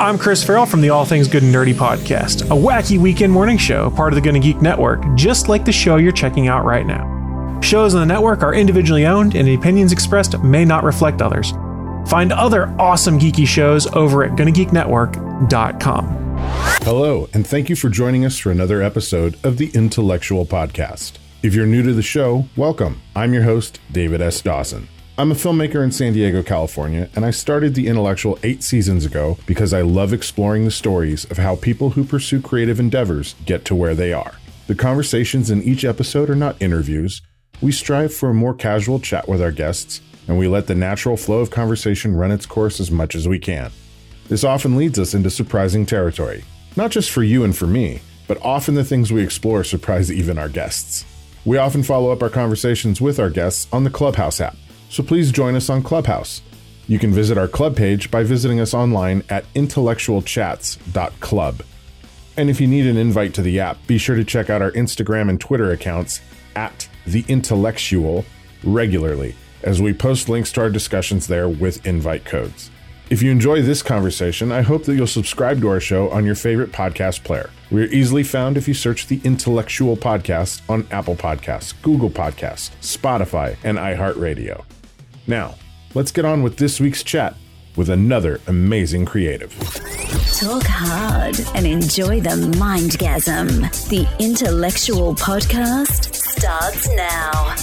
I'm Chris Farrell from the All Things Good and Nerdy podcast, a wacky weekend morning show, part of the Gonna Geek Network, just like the show you're checking out right now. Shows on the network are individually owned, and the opinions expressed may not reflect others. Find other awesome geeky shows over at GonnaGeekNetwork.com. Hello, and thank you for joining us for another episode of the Intellexual Podcast. If you're new to the show, welcome. I'm your host, David S. Dawson. I'm a filmmaker in San Diego, California, and I started The Intellexual eight seasons ago because I love exploring the stories of how people who pursue creative endeavors get to where they are. The conversations in each episode are not interviews. We strive for a more casual chat with our guests, and we let the natural flow of conversation run its course as much as we can. This often leads us into surprising territory, not just for you and for me, but often the things we explore surprise even our guests. We often follow up our conversations with our guests on the Clubhouse app so please join us on Clubhouse. You can visit our club page by visiting us online at intellexualchats.club. And if you need an invite to the app, be sure to check out our Instagram and Twitter accounts at The Intellexual regularly, as we post links to our discussions there with invite codes. If you enjoy this conversation, I hope that you'll subscribe to our show on your favorite podcast player. We are easily found if you search the Intellexual Podcast on Apple Podcasts, Google Podcasts, Spotify, and iHeartRadio. Now, let's get on with this week's chat with another amazing creative. Talk hard and enjoy the mindgasm. The Intellexual Podcast starts now.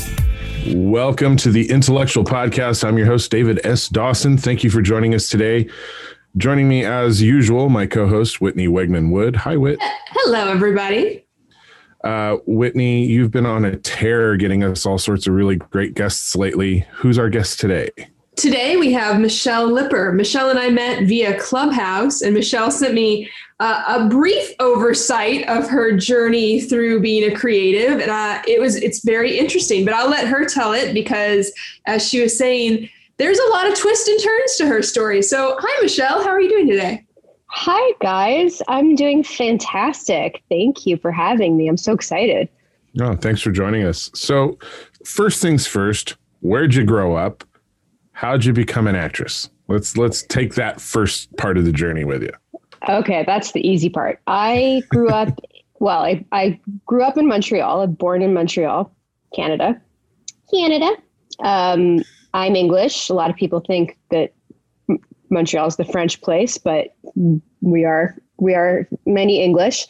Welcome to the Intellexual Podcast. I'm your host, David S. Dawson. Thank you for joining us today. Joining me as usual, my co host, Whitney Wegman Wood. Hi, Whit. Hello, everybody. Uh, Whitney, you've been on a tear getting us all sorts of really great guests lately. Who's our guest today? Today we have Michelle Lipper. Michelle and I met via Clubhouse, and Michelle sent me uh, a brief oversight of her journey through being a creative, and uh, it was it's very interesting. But I'll let her tell it because, as she was saying, there's a lot of twists and turns to her story. So, hi, Michelle. How are you doing today? Hi, guys. I'm doing fantastic. Thank you for having me. I'm so excited. Oh, thanks for joining us. So, first things first, where'd you grow up? How'd you become an actress? Let's let's take that first part of the journey with you. Okay, that's the easy part. I grew up well, I, I grew up in Montreal. I'm born in Montreal, Canada. Canada. Um, I'm English. A lot of people think that Montreal is the French place, but we are we are many English.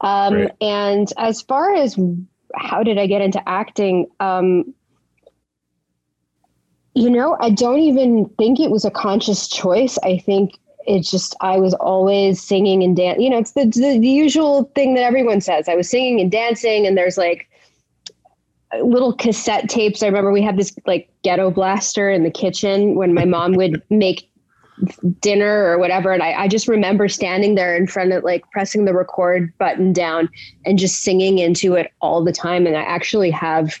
Um, right. And as far as how did I get into acting, um, you know, I don't even think it was a conscious choice. I think it's just I was always singing and dancing. You know, it's the, the, the usual thing that everyone says. I was singing and dancing, and there's like little cassette tapes. I remember we had this like ghetto blaster in the kitchen when my mom would make dinner or whatever. And I, I just remember standing there in front of like pressing the record button down and just singing into it all the time. And I actually have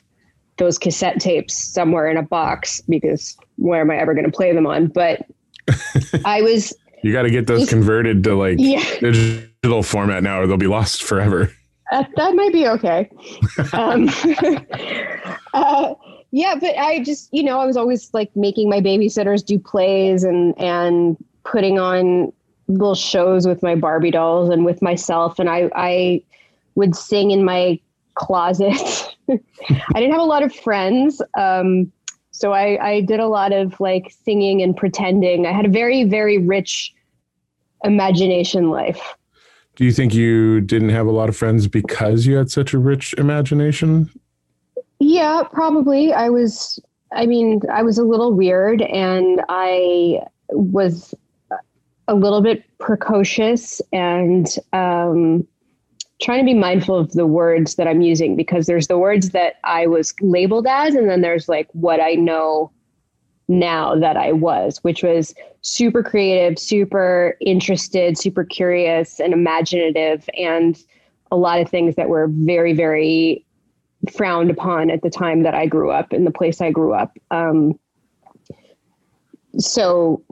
those cassette tapes somewhere in a box because where am I ever going to play them on? But I was. You got to get those converted to like yeah. digital format now, or they'll be lost forever. Uh, that might be okay. um, uh, yeah, but I just, you know, I was always like making my babysitters do plays and and putting on little shows with my Barbie dolls and with myself, and I I would sing in my closet. I didn't have a lot of friends. Um, so I, I did a lot of like singing and pretending. I had a very, very rich imagination life. Do you think you didn't have a lot of friends because you had such a rich imagination? Yeah, probably. I was, I mean, I was a little weird and I was a little bit precocious and um, trying to be mindful of the words that I'm using because there's the words that I was labeled as, and then there's like what I know now that I was, which was super creative, super interested, super curious, and imaginative, and a lot of things that were very, very frowned upon at the time that I grew up in the place I grew up. Um, so,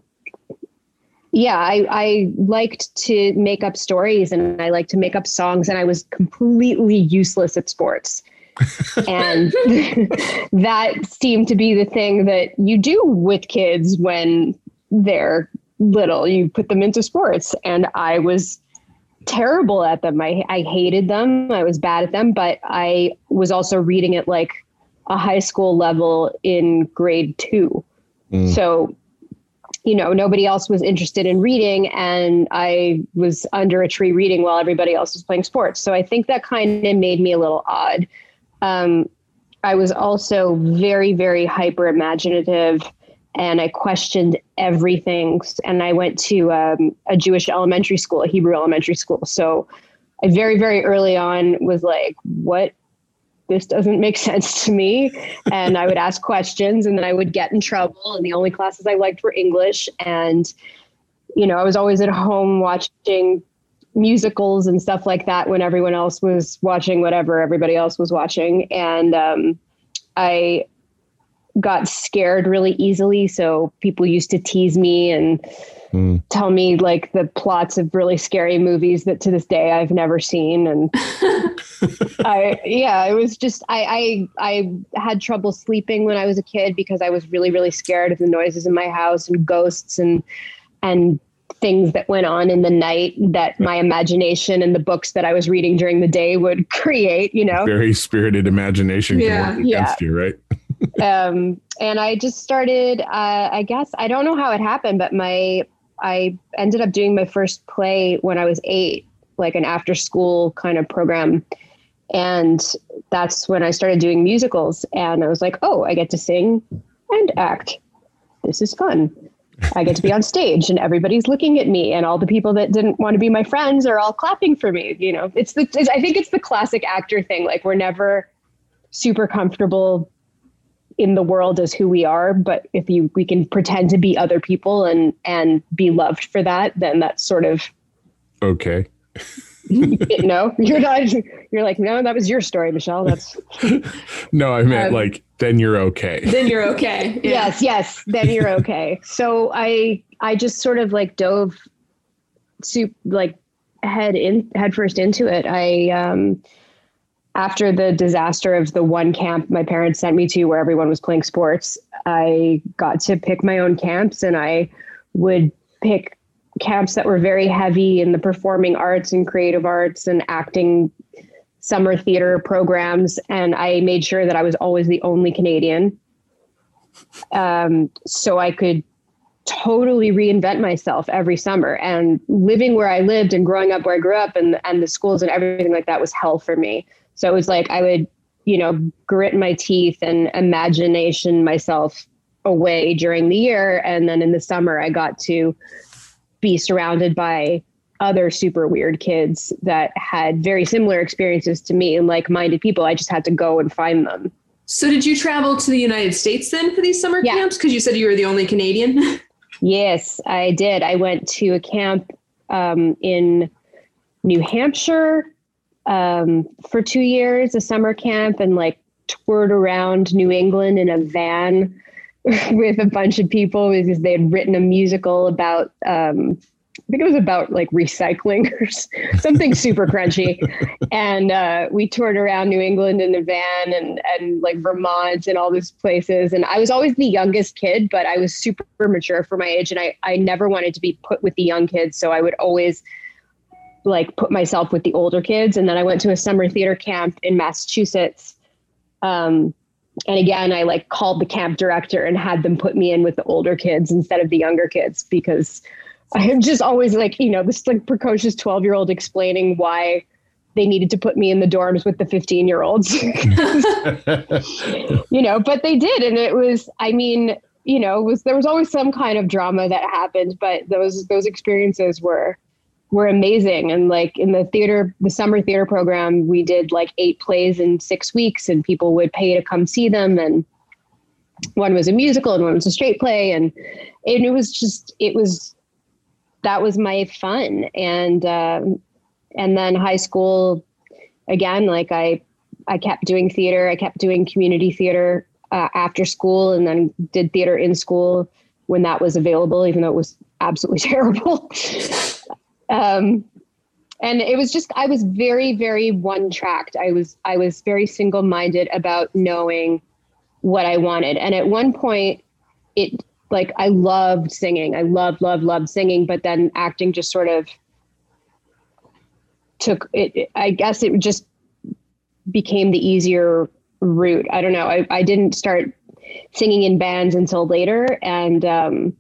yeah, I, I liked to make up stories and I liked to make up songs, and I was completely useless at sports and that seemed to be the thing that you do with kids when they're little. You put them into sports, and I was terrible at them. I, I hated them. I was bad at them, but I was also reading at like a high school level in grade two. Mm. So, you know, nobody else was interested in reading, and I was under a tree reading while everybody else was playing sports. So I think that kind of made me a little odd. Um, I was also very, very hyper imaginative and I questioned everything. And I went to um, a Jewish elementary school, a Hebrew elementary school. So I very, very early on was like, what? This doesn't make sense to me. And I would ask questions and then I would get in trouble. And the only classes I liked were English. And, you know, I was always at home watching musicals and stuff like that when everyone else was watching whatever everybody else was watching. And um, I got scared really easily. So people used to tease me and mm. tell me like the plots of really scary movies that to this day I've never seen. And I, yeah, it was just, I, I, I had trouble sleeping when I was a kid because I was really, really scared of the noises in my house and ghosts and, and things that went on in the night that my imagination and the books that I was reading during the day would create, you know. Very spirited imagination yeah. against yeah. you, right? Um, and I just started, uh, I guess, I don't know how it happened, but my, I ended up doing my first play when I was eight, like an after school kind of program. And that's when I started doing musicals. And I was like, oh, I get to sing and act. This is fun. I get to be on stage and everybody's looking at me and all the people that didn't want to be my friends are all clapping for me. You know, it's the, it's, I think it's the classic actor thing. Like we're never super comfortable in the world as who we are, but if you, we can pretend to be other people and, and be loved for that, then that's sort of okay. no, you're not. You're like, no, that was your story, Michelle. That's no, I meant um, like, then you're okay. Then you're okay. Yeah. Yes, yes, then you're okay. so I, I just sort of like dove, soup like head in head first into it. I, um, after the disaster of the one camp my parents sent me to where everyone was playing sports, I got to pick my own camps and I would pick camps that were very heavy in the performing arts and creative arts and acting summer theater programs. And I made sure that I was always the only Canadian. Um, so I could totally reinvent myself every summer. And living where I lived and growing up where I grew up and, and the schools and everything like that was hell for me. So it was like I would, you know, grit my teeth and imagination myself away during the year. And then in the summer, I got to be surrounded by other super weird kids that had very similar experiences to me and like-minded people. I just had to go and find them. So did you travel to the United States then for these summer yeah. camps? Because you said you were the only Canadian. yes, I did. I went to a camp um, in New Hampshire um, for two years, a summer camp, and like toured around New England in a van with a bunch of people because they had written a musical about um, think it was about like recycling or something super crunchy. And uh, we toured around New England in a van and, and like Vermont and all these places. And I was always the youngest kid, but I was super mature for my age. And I, I never wanted to be put with the young kids. So I would always like put myself with the older kids. And then I went to a summer theater camp in Massachusetts. Um, and again i like called the camp director and had them put me in with the older kids instead of the younger kids because i'm just always like you know this like precocious 12 year old explaining why they needed to put me in the dorms with the 15 year olds you know but they did and it was i mean you know was there was always some kind of drama that happened but those those experiences were were amazing. And like in the theater, the summer theater program, we did like eight plays in six weeks, and people would pay to come see them. And one was a musical, and one was a straight play, and and it was just it was that was my fun. And um, and then high school, again, like I I kept doing theater. I kept doing community theater uh, after school, and then did theater in school when that was available, even though it was absolutely terrible. Um, and it was just I was very very one tracked. I was I was very single minded about knowing what I wanted. And at one point, it like I loved singing. I loved, loved, loved singing, but then acting just sort of took it, I guess it just became the easier route. I don't know. I, I didn't start singing in bands until later. And um,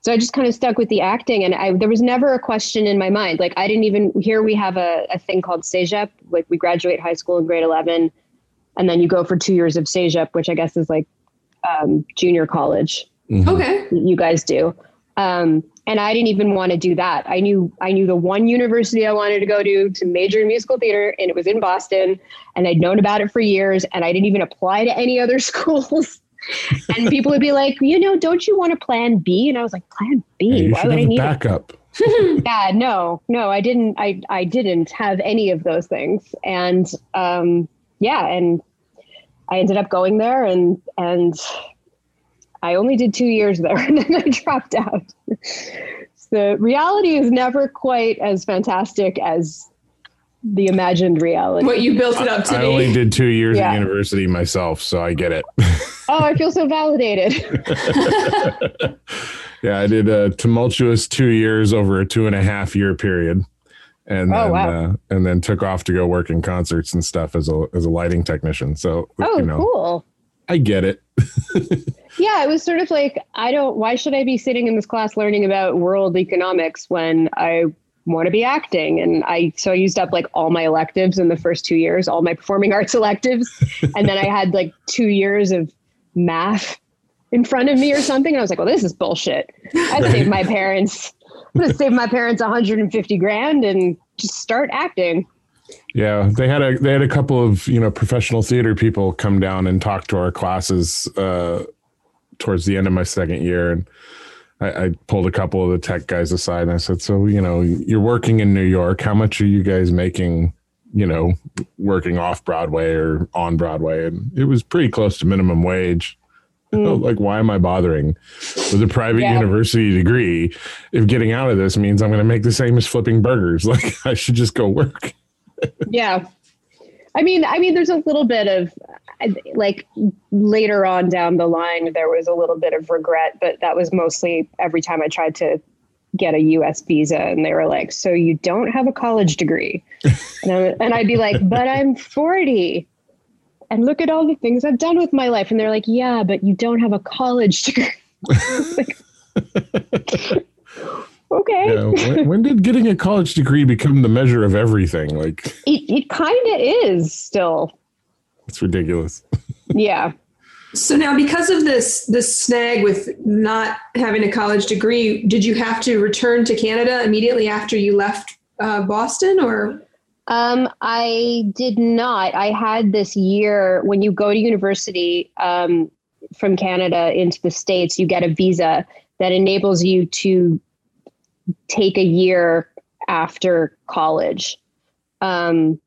so I just kind of stuck with the acting. And I, there was never a question in my mind. Like, I didn't even, here we have a, a thing called CEGEP. Like, we graduate high school in grade 11, and then you go for two years of CEGEP, which I guess is like um, junior college. Mm-hmm. Okay. You guys do. Um, and I didn't even want to do that. I knew I knew the one university I wanted to go to to major in musical theater, and it was in Boston. And I'd known about it for years, and I didn't even apply to any other schools. and people would be like, you know, don't you want a plan B? And I was like, plan B? Why would I need backup? yeah, no, no, I didn't. I I didn't have any of those things, and um, yeah, and I ended up going there, and and I only did two years there and then I dropped out. the reality is never quite as fantastic as the imagined reality. What you built it up to I be. only did two years yeah. at university myself, so I get it. oh, I feel so validated. yeah, I did a tumultuous two years over a two and a half year period. And oh, then, wow. uh, and then took off to go work in concerts and stuff as a as a lighting technician. So oh, you know, cool. I get it. Yeah, it was sort of like I don't. Why should I be sitting in this class learning about world economics when I want to be acting? And I so I used up like all my electives in the first two years, all my performing arts electives, and then I had like two years of math in front of me or something. And I was like, well, this is bullshit. I saved my parents. I'm gonna save my parents 150 grand and just start acting. Yeah, they had a they had a couple of you know professional theater people come down and talk to our classes uh, towards the end of my second year, and I, I, pulled a couple of the tech guys aside and I said, "So you know, you're working in New York. How much are you guys making? You know, working off Broadway or on Broadway?" And it was pretty close to minimum wage. Mm. like, why am I bothering with a private yeah. university degree if getting out of this means I'm going to make the same as flipping burgers? Like, I should just go work yeah. I mean, I mean, there's a little bit of like later on down the line, there was a little bit of regret, but that was mostly every time I tried to get a US visa and they were like, so you don't have a college degree. and, and I'd be like, but I'm 40 and look at all the things I've done with my life. And they're like, yeah, but you don't have a college degree. okay. Yeah, when, when, did getting a college degree become the measure of everything? Like it, it kind of is still. It's ridiculous. yeah. So now, because of this this snag with not having a college degree, did you have to return to Canada immediately after you left uh, Boston, or? Um, I did not. I had this year when you go to university um, from Canada into the states, you get a visa that enables you to take a year after college. Um,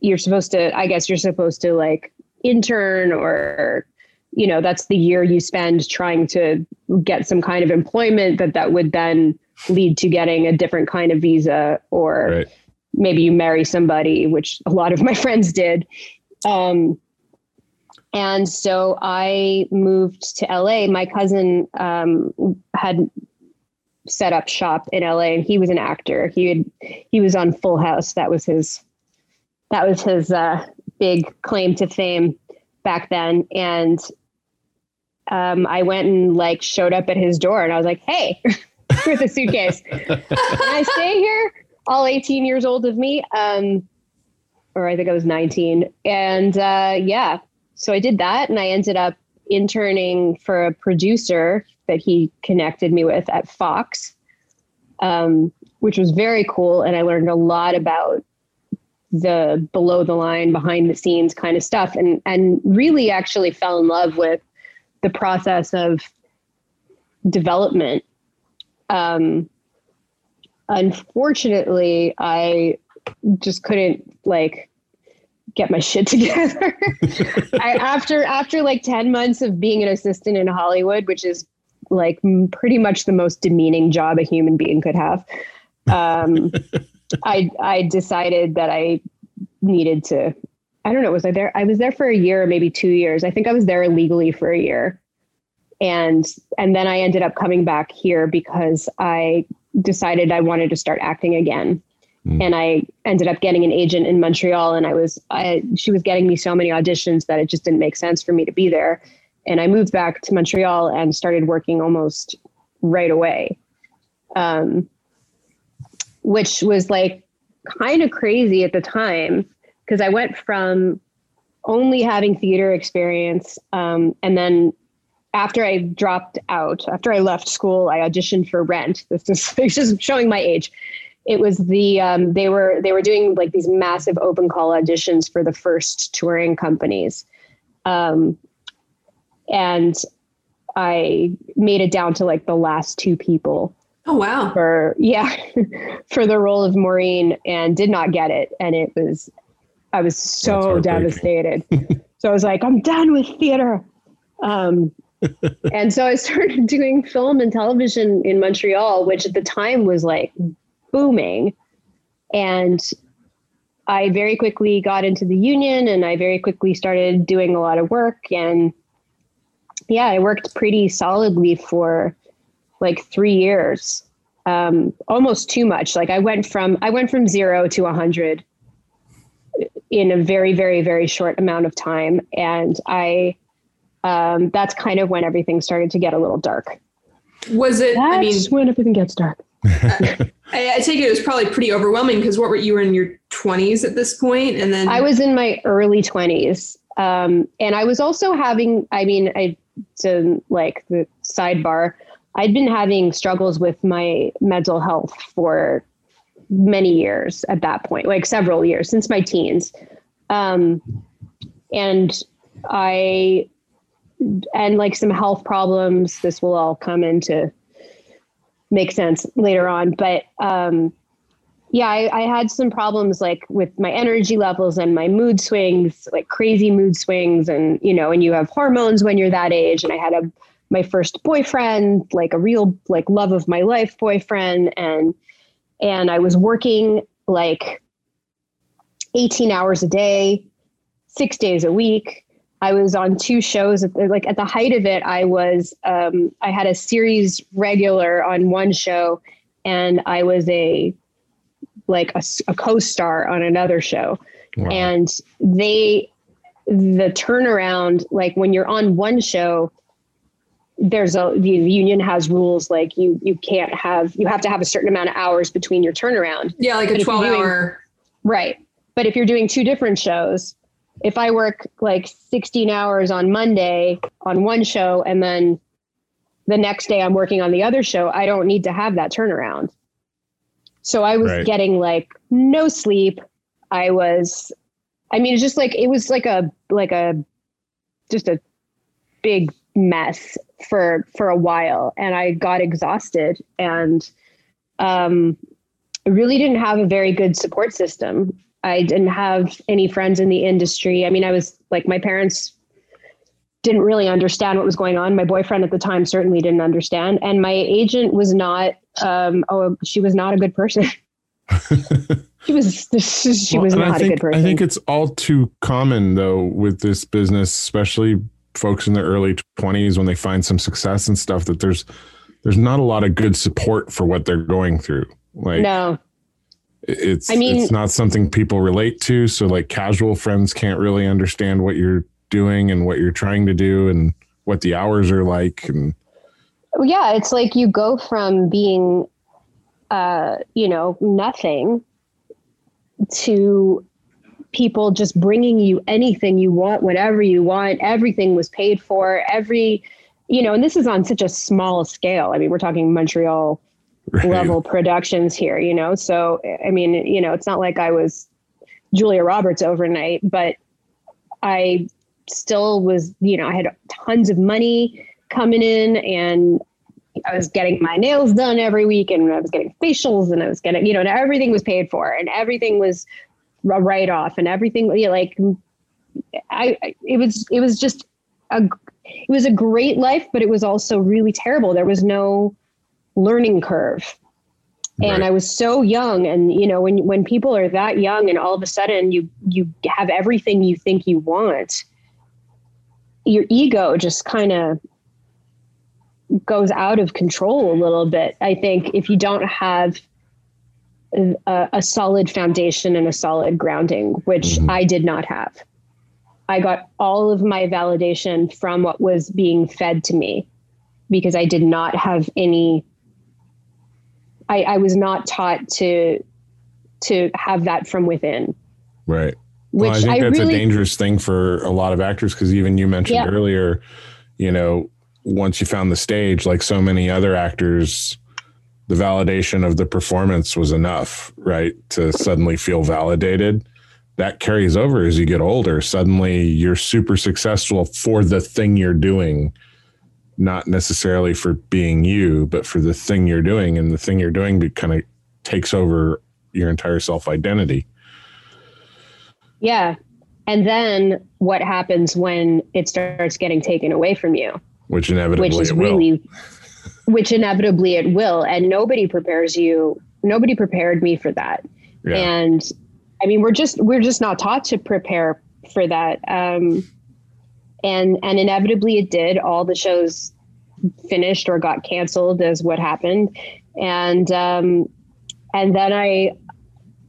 you're supposed to, I guess, you're supposed to like intern or you know that's the year you spend trying to get some kind of employment that that would then lead to getting a different kind of visa or right. maybe you marry somebody which a lot of my friends did um, and so i moved to la my cousin um, had set up shop in LA and he was an actor. He had he was on Full House. That was his that was his uh, big claim to fame back then. And um, I went and like showed up at his door and I was like, hey, with a suitcase. Can I stay here? All 18 years old of me. Um, or I think I was 19. And uh, yeah, so I did that and I ended up interning for a producer that he connected me with at Fox, um, which was very cool. And I learned a lot about the below the line, behind the scenes kind of stuff, and and really actually fell in love with the process of development. Um, unfortunately, I just couldn't like get my shit together. I, after after like 10 months of being an assistant in Hollywood, which is like pretty much the most demeaning job a human being could have. Um, I I decided that I needed to. I don't know. Was I there? I was there for a year, or maybe two years. I think I was there illegally for a year, and and then I ended up coming back here because I decided I wanted to start acting again. Mm. And I ended up getting an agent in Montreal, and I was I, she was getting me so many auditions that it just didn't make sense for me to be there. And I moved back to Montreal and started working almost right away, um, which was like kind of crazy at the time because I went from only having theater experience um, and then after I dropped out, after I left school, I auditioned for Rent. This is just showing my age. It was the um, they were they were doing like these massive open call auditions for the first touring companies, um, and I made it down to like the last two people. Oh wow! For yeah, for the role of Maureen, and did not get it, and it was I was so devastated. so I was like, I'm done with theater. Um, and so I started doing film and television in Montreal, which at the time was like booming. And I very quickly got into the union and I very quickly started doing a lot of work. And yeah, I worked pretty solidly for like three years. Um, almost too much. Like I went from I went from zero to a hundred in a very, very, very short amount of time. And I um, that's kind of when everything started to get a little dark. Was it? That's I mean, when everything gets dark. I, I, take it it was probably pretty overwhelming because what were you were in your twenties at this point, and then I was in my early twenties, um, and I was also having. I mean, I to like the sidebar. I'd been having struggles with my mental health for many years at that point, like several years since my teens. Um, and I and like some health problems. This will all come into make sense later on. But um, yeah, I, I, had some problems like with my energy levels and my mood swings, like crazy mood swings, and you know, and you have hormones when you're that age. And I had a my first boyfriend, like a real like love of my life boyfriend, and and I was working like 18 hours a day, six days a week I was on two shows. Like at the height of it, I was um, I had a series regular on one show, and I was a like a, a co-star on another show. Wow. And they the turnaround, like when you're on one show, there's a the union has rules like you you can't have you have to have a certain amount of hours between your turnaround. Yeah, like a 12 doing, hour. Right. But if you're doing two different shows, if I work like 16 hours on Monday on one show and then the next day I'm working on the other show, I don't need to have that turnaround. So I was right. getting like no sleep. I was, I mean, it's just like, it was like a, like a, just a big mess for, for a while. And I got exhausted and, um, really didn't have a very good support system. I didn't have any friends in the industry. I mean, I was like, my parents didn't really understand what was going on. My boyfriend at the time certainly didn't understand. And my agent was not, um, oh, she was not a good person. she was, she well, was not think, a good person. I think it's all too common though with this business, especially folks in their early 20s when they find some success and stuff that there's, there's not a lot of good support for what they're going through. Like, no, it's I mean, it's not something people relate to. So like casual friends can't really understand what you're doing and what you're trying to do and what the hours are like. And yeah, it's like you go from being, uh, you know, nothing to people just bringing you anything you want, whatever you want. Everything was paid for. Every, you know, and this is on such a small scale. I mean, we're talking Montreal right. level productions here, you know? So, I mean, you know, it's not like I was Julia Roberts overnight, but I still was, you know, I had tons of money coming in and I was getting my nails done every week and I was getting facials and I was getting, you know, and everything was paid for and everything was a write off and everything, you know, like I, it was, it was just a, it was a great life, but it was also really terrible. There was no, learning curve. Right. And I was so young, and you know, when when people are that young, and all of a sudden you you have everything you think you want, your ego just kind of goes out of control a little bit. I think if you don't have a, a solid foundation and a solid grounding, which mm-hmm. I did not have. I got all of my validation from what was being fed to me because I did not have any. I, I was not taught to to have that from within. Right. Which well, I think I that's really, a dangerous thing for a lot of actors because even you mentioned yeah. earlier, you know, once you found the stage, like so many other actors, the validation of the performance was enough, right? To suddenly feel validated. That carries over as you get older. Suddenly you're super successful for the thing you're doing, not necessarily for being you, but for the thing you're doing. And the thing you're doing kind of takes over your entire self identity. Yeah. And then what happens when it starts getting taken away from you? Which inevitably which is really which inevitably it will. And nobody prepares you, nobody prepared me for that. Yeah. And I mean, we're just we're just not taught to prepare for that. Um and and inevitably it did. All the shows finished or got canceled as what happened. And um and then I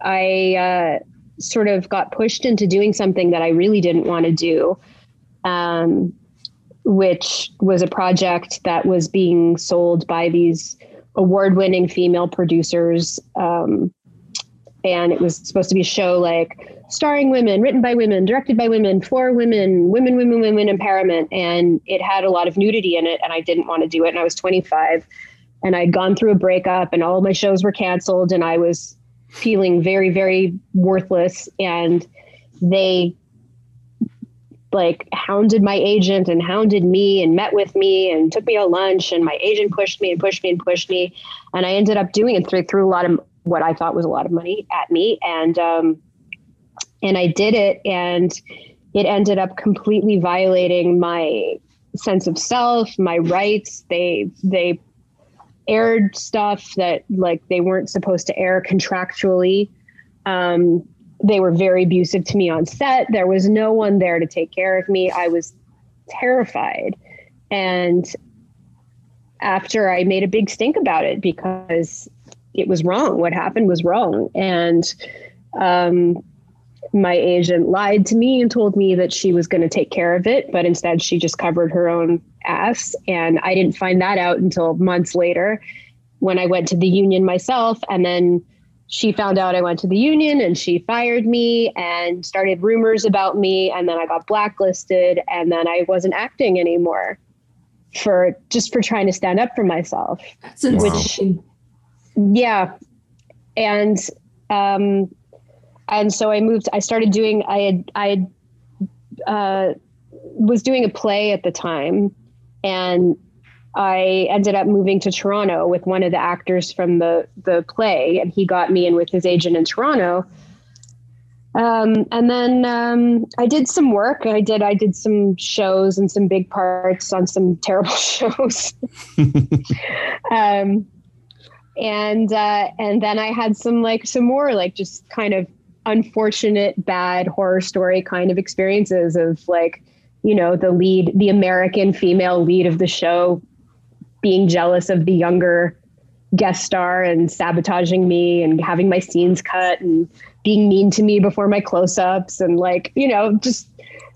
I uh sort of got pushed into doing something that I really didn't want to do. Um, which was a project that was being sold by these award winning female producers. Um, and it was supposed to be a show like starring women, written by women, directed by women, for women, women, women, women empowerment. And it had a lot of nudity in it. And I didn't want to do it. And I was 25 and I'd gone through a breakup and all my shows were canceled. And I was feeling very, very worthless. And they like hounded my agent and hounded me and met with me and took me to lunch and my agent pushed me and pushed me and pushed me and i ended up doing it through, through a lot of what i thought was a lot of money at me and um, and i did it and it ended up completely violating my sense of self my rights they they aired stuff that like they weren't supposed to air contractually um, they were very abusive to me on set. There was no one there to take care of me. I was terrified. And after I made a big stink about it because it was wrong. What happened was wrong. And um, my agent lied to me and told me that she was going to take care of it, but instead she just covered her own ass. And I didn't find that out until months later when I went to the union myself. And then she found out I went to the union and she fired me and started rumors about me. And then I got blacklisted and then I wasn't acting anymore for just for trying to stand up for myself. That's Which, yeah. And, um, and so I moved, I started doing, I had, I had, uh, was doing a play at the time and I ended up moving to Toronto with one of the actors from the the play, and he got me in with his agent in Toronto. Um, and then um, I did some work. I did I did some shows and some big parts on some terrible shows. um, and uh, and then I had some like some more like just kind of unfortunate bad horror story kind of experiences of like you know the lead the American female lead of the show being jealous of the younger guest star and sabotaging me and having my scenes cut and being mean to me before my close-ups and like you know just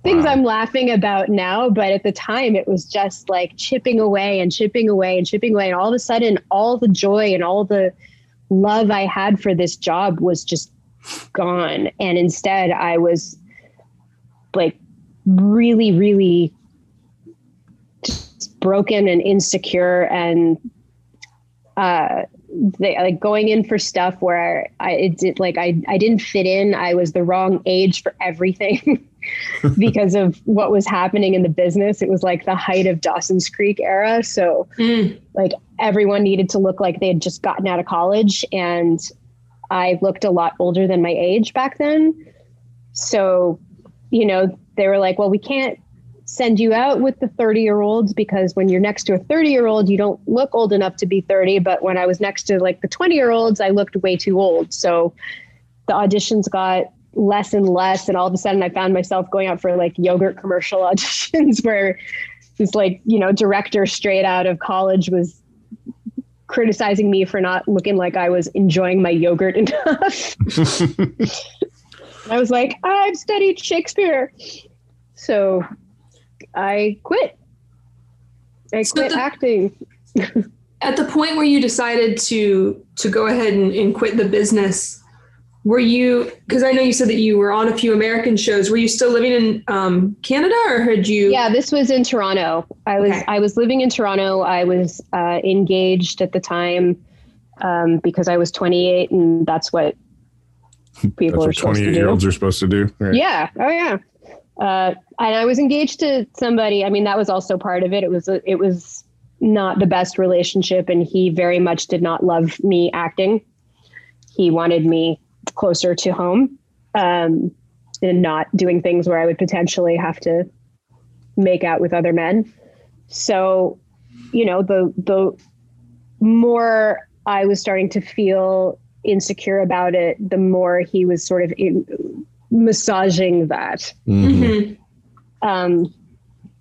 things wow. i'm laughing about now but at the time it was just like chipping away and chipping away and chipping away and all of a sudden all the joy and all the love i had for this job was just gone and instead i was like really really broken and insecure and uh, they, like going in for stuff where I it did like I I didn't fit in. I was the wrong age for everything because of what was happening in the business. It was like the height of Dawson's Creek era, so mm. like everyone needed to look like they had just gotten out of college, and I looked a lot older than my age back then. So, you know, they were like, "Well, we can't send you out with the 30 year olds because when you're next to a 30 year old, you don't look old enough to be 30. But when I was next to like the 20 year olds, I looked way too old. So the auditions got less and less. And all of a sudden, I found myself going out for like yogurt commercial auditions where this like you know director straight out of college was criticizing me for not looking like I was enjoying my yogurt enough. I was like, I've studied Shakespeare. So I quit. I So quit the- acting. At the point where you decided to to go ahead and, and quit the business, were you? Because I know you said that you were on a few American shows. Were you still living in um, Canada, or had you? Yeah, this was in Toronto. I was Okay. I was living in Toronto. I was uh, engaged at the time um, because I was 28, and that's what people That's are what 28 year olds are supposed to do. Right. Yeah. Oh yeah. Uh, and I was engaged to somebody. I mean, that was also part of it. It was it was not the best relationship, and he very much did not love me acting. He wanted me closer to home, um, and not doing things where I would potentially have to make out with other men. So, you know, the the more I was starting to feel insecure about it, the more he was sort of in, massaging that. Mhm. Mhm. Um,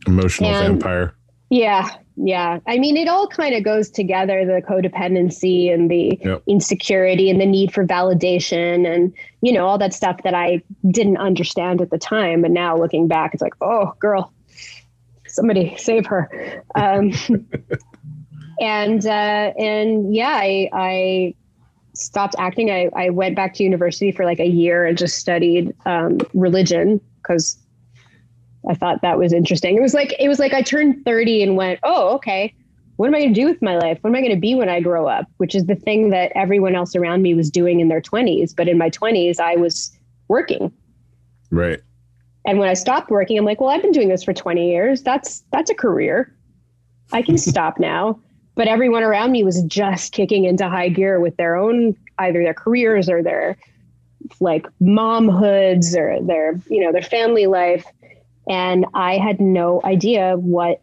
Emotional And- vampire. yeah, yeah. I mean, it all kind of goes together the codependency and the Yep. insecurity and the need for validation and, you know, all that stuff that I didn't understand at the time. And now looking back, it's like, oh, girl, somebody save her. Um, and, uh, and yeah, I, I, stopped acting. I, I went back to university for like a year and just studied um, religion because I thought that was interesting. It was like it was like I turned 30 and went, "Oh, okay. What am I going to do with my life? What am I going to be when I grow up?" Which is the thing that everyone else around me was doing in their 20s, but in my 20s I was working. Right. And when I stopped working, I'm like, "Well, I've been doing this for 20 years. That's that's a career. I can stop now." But everyone around me was just kicking into high gear with their own either their careers or their like momhoods or their, you know, their family life and I had no idea what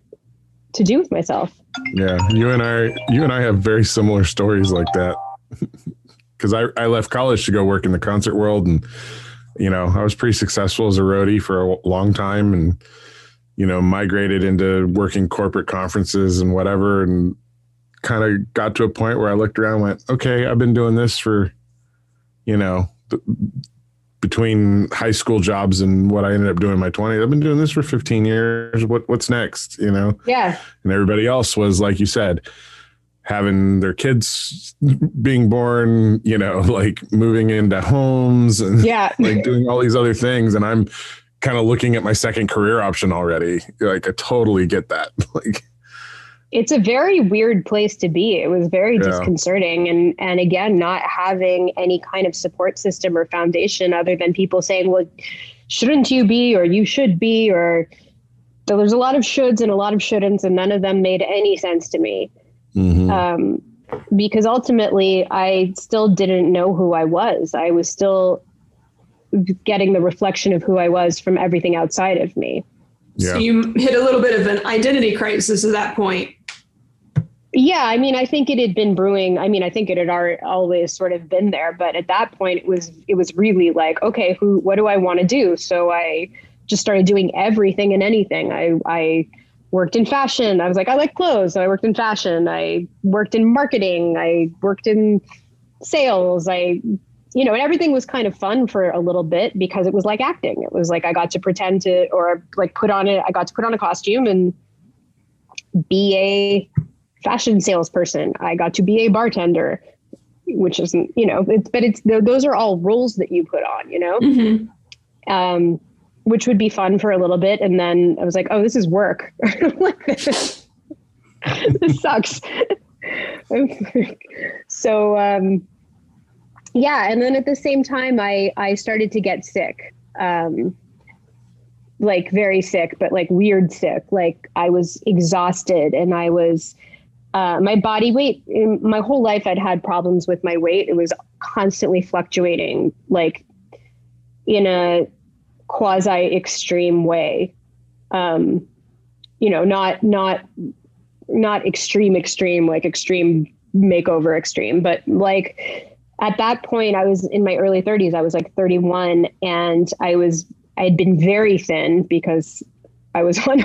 to do with myself. Yeah. You and I, you and I have very similar stories like that. Cause I, I left college to go work in the concert world and, you know, I was pretty successful as a roadie for a long time and, you know, migrated into working corporate conferences and whatever. And kind of got to a point where I looked around and went, okay, I've been doing this for, you know, between high school jobs and what I ended up doing in my 20s. I've been doing this for 15 years. What what's next, you know? Yeah. And everybody else was like you said, having their kids being born, you know, like moving into homes and Yeah. like doing all these other things and I'm kind of looking at my second career option already. Like I totally get that. Like it's a very weird place to be. It was very Yeah. disconcerting. And, and again, not having any kind of support system or foundation other than people saying, well, shouldn't you be, or you should be, or so there's a lot of shoulds and a lot of shouldn'ts, and none of them made any sense to me. mhm. um, because ultimately I still didn't know who I was. I was still getting the reflection of who I was from everything outside of me. yeah. So you hit a little bit of an identity crisis at that point. Yeah, I mean, I think it had been brewing. I mean, I think it had always sort of been there, but at that point, it was it was really like, okay, who? What do I want to do? So I just started doing everything and anything. I I worked in fashion. I was like, I like clothes, so I worked in fashion. I worked in marketing. I worked in sales. I, you know, and everything was kind of fun for a little bit because it was like acting. It was like I got to pretend to, or like put on it. I got to put on a costume and be a fashion salesperson. I got to be a bartender, which isn't, you know, it's, but it's those are all roles that you put on, you know, Mhm. um, which would be fun for a little bit. And then I was like, oh, this is work. this sucks. so, um, yeah. And then at the same time, I, I started to get sick. Um, like very sick, but like weird sick. Like I was exhausted and I was, uh, my body weight, my whole life, I'd had problems with my weight. It was constantly fluctuating, like in a quasi extreme way. Um, you know, not, not, not extreme, extreme, like extreme makeover extreme, but like at that point, I was in my early 30s. I was like 31 and I was I had been very thin because I was on,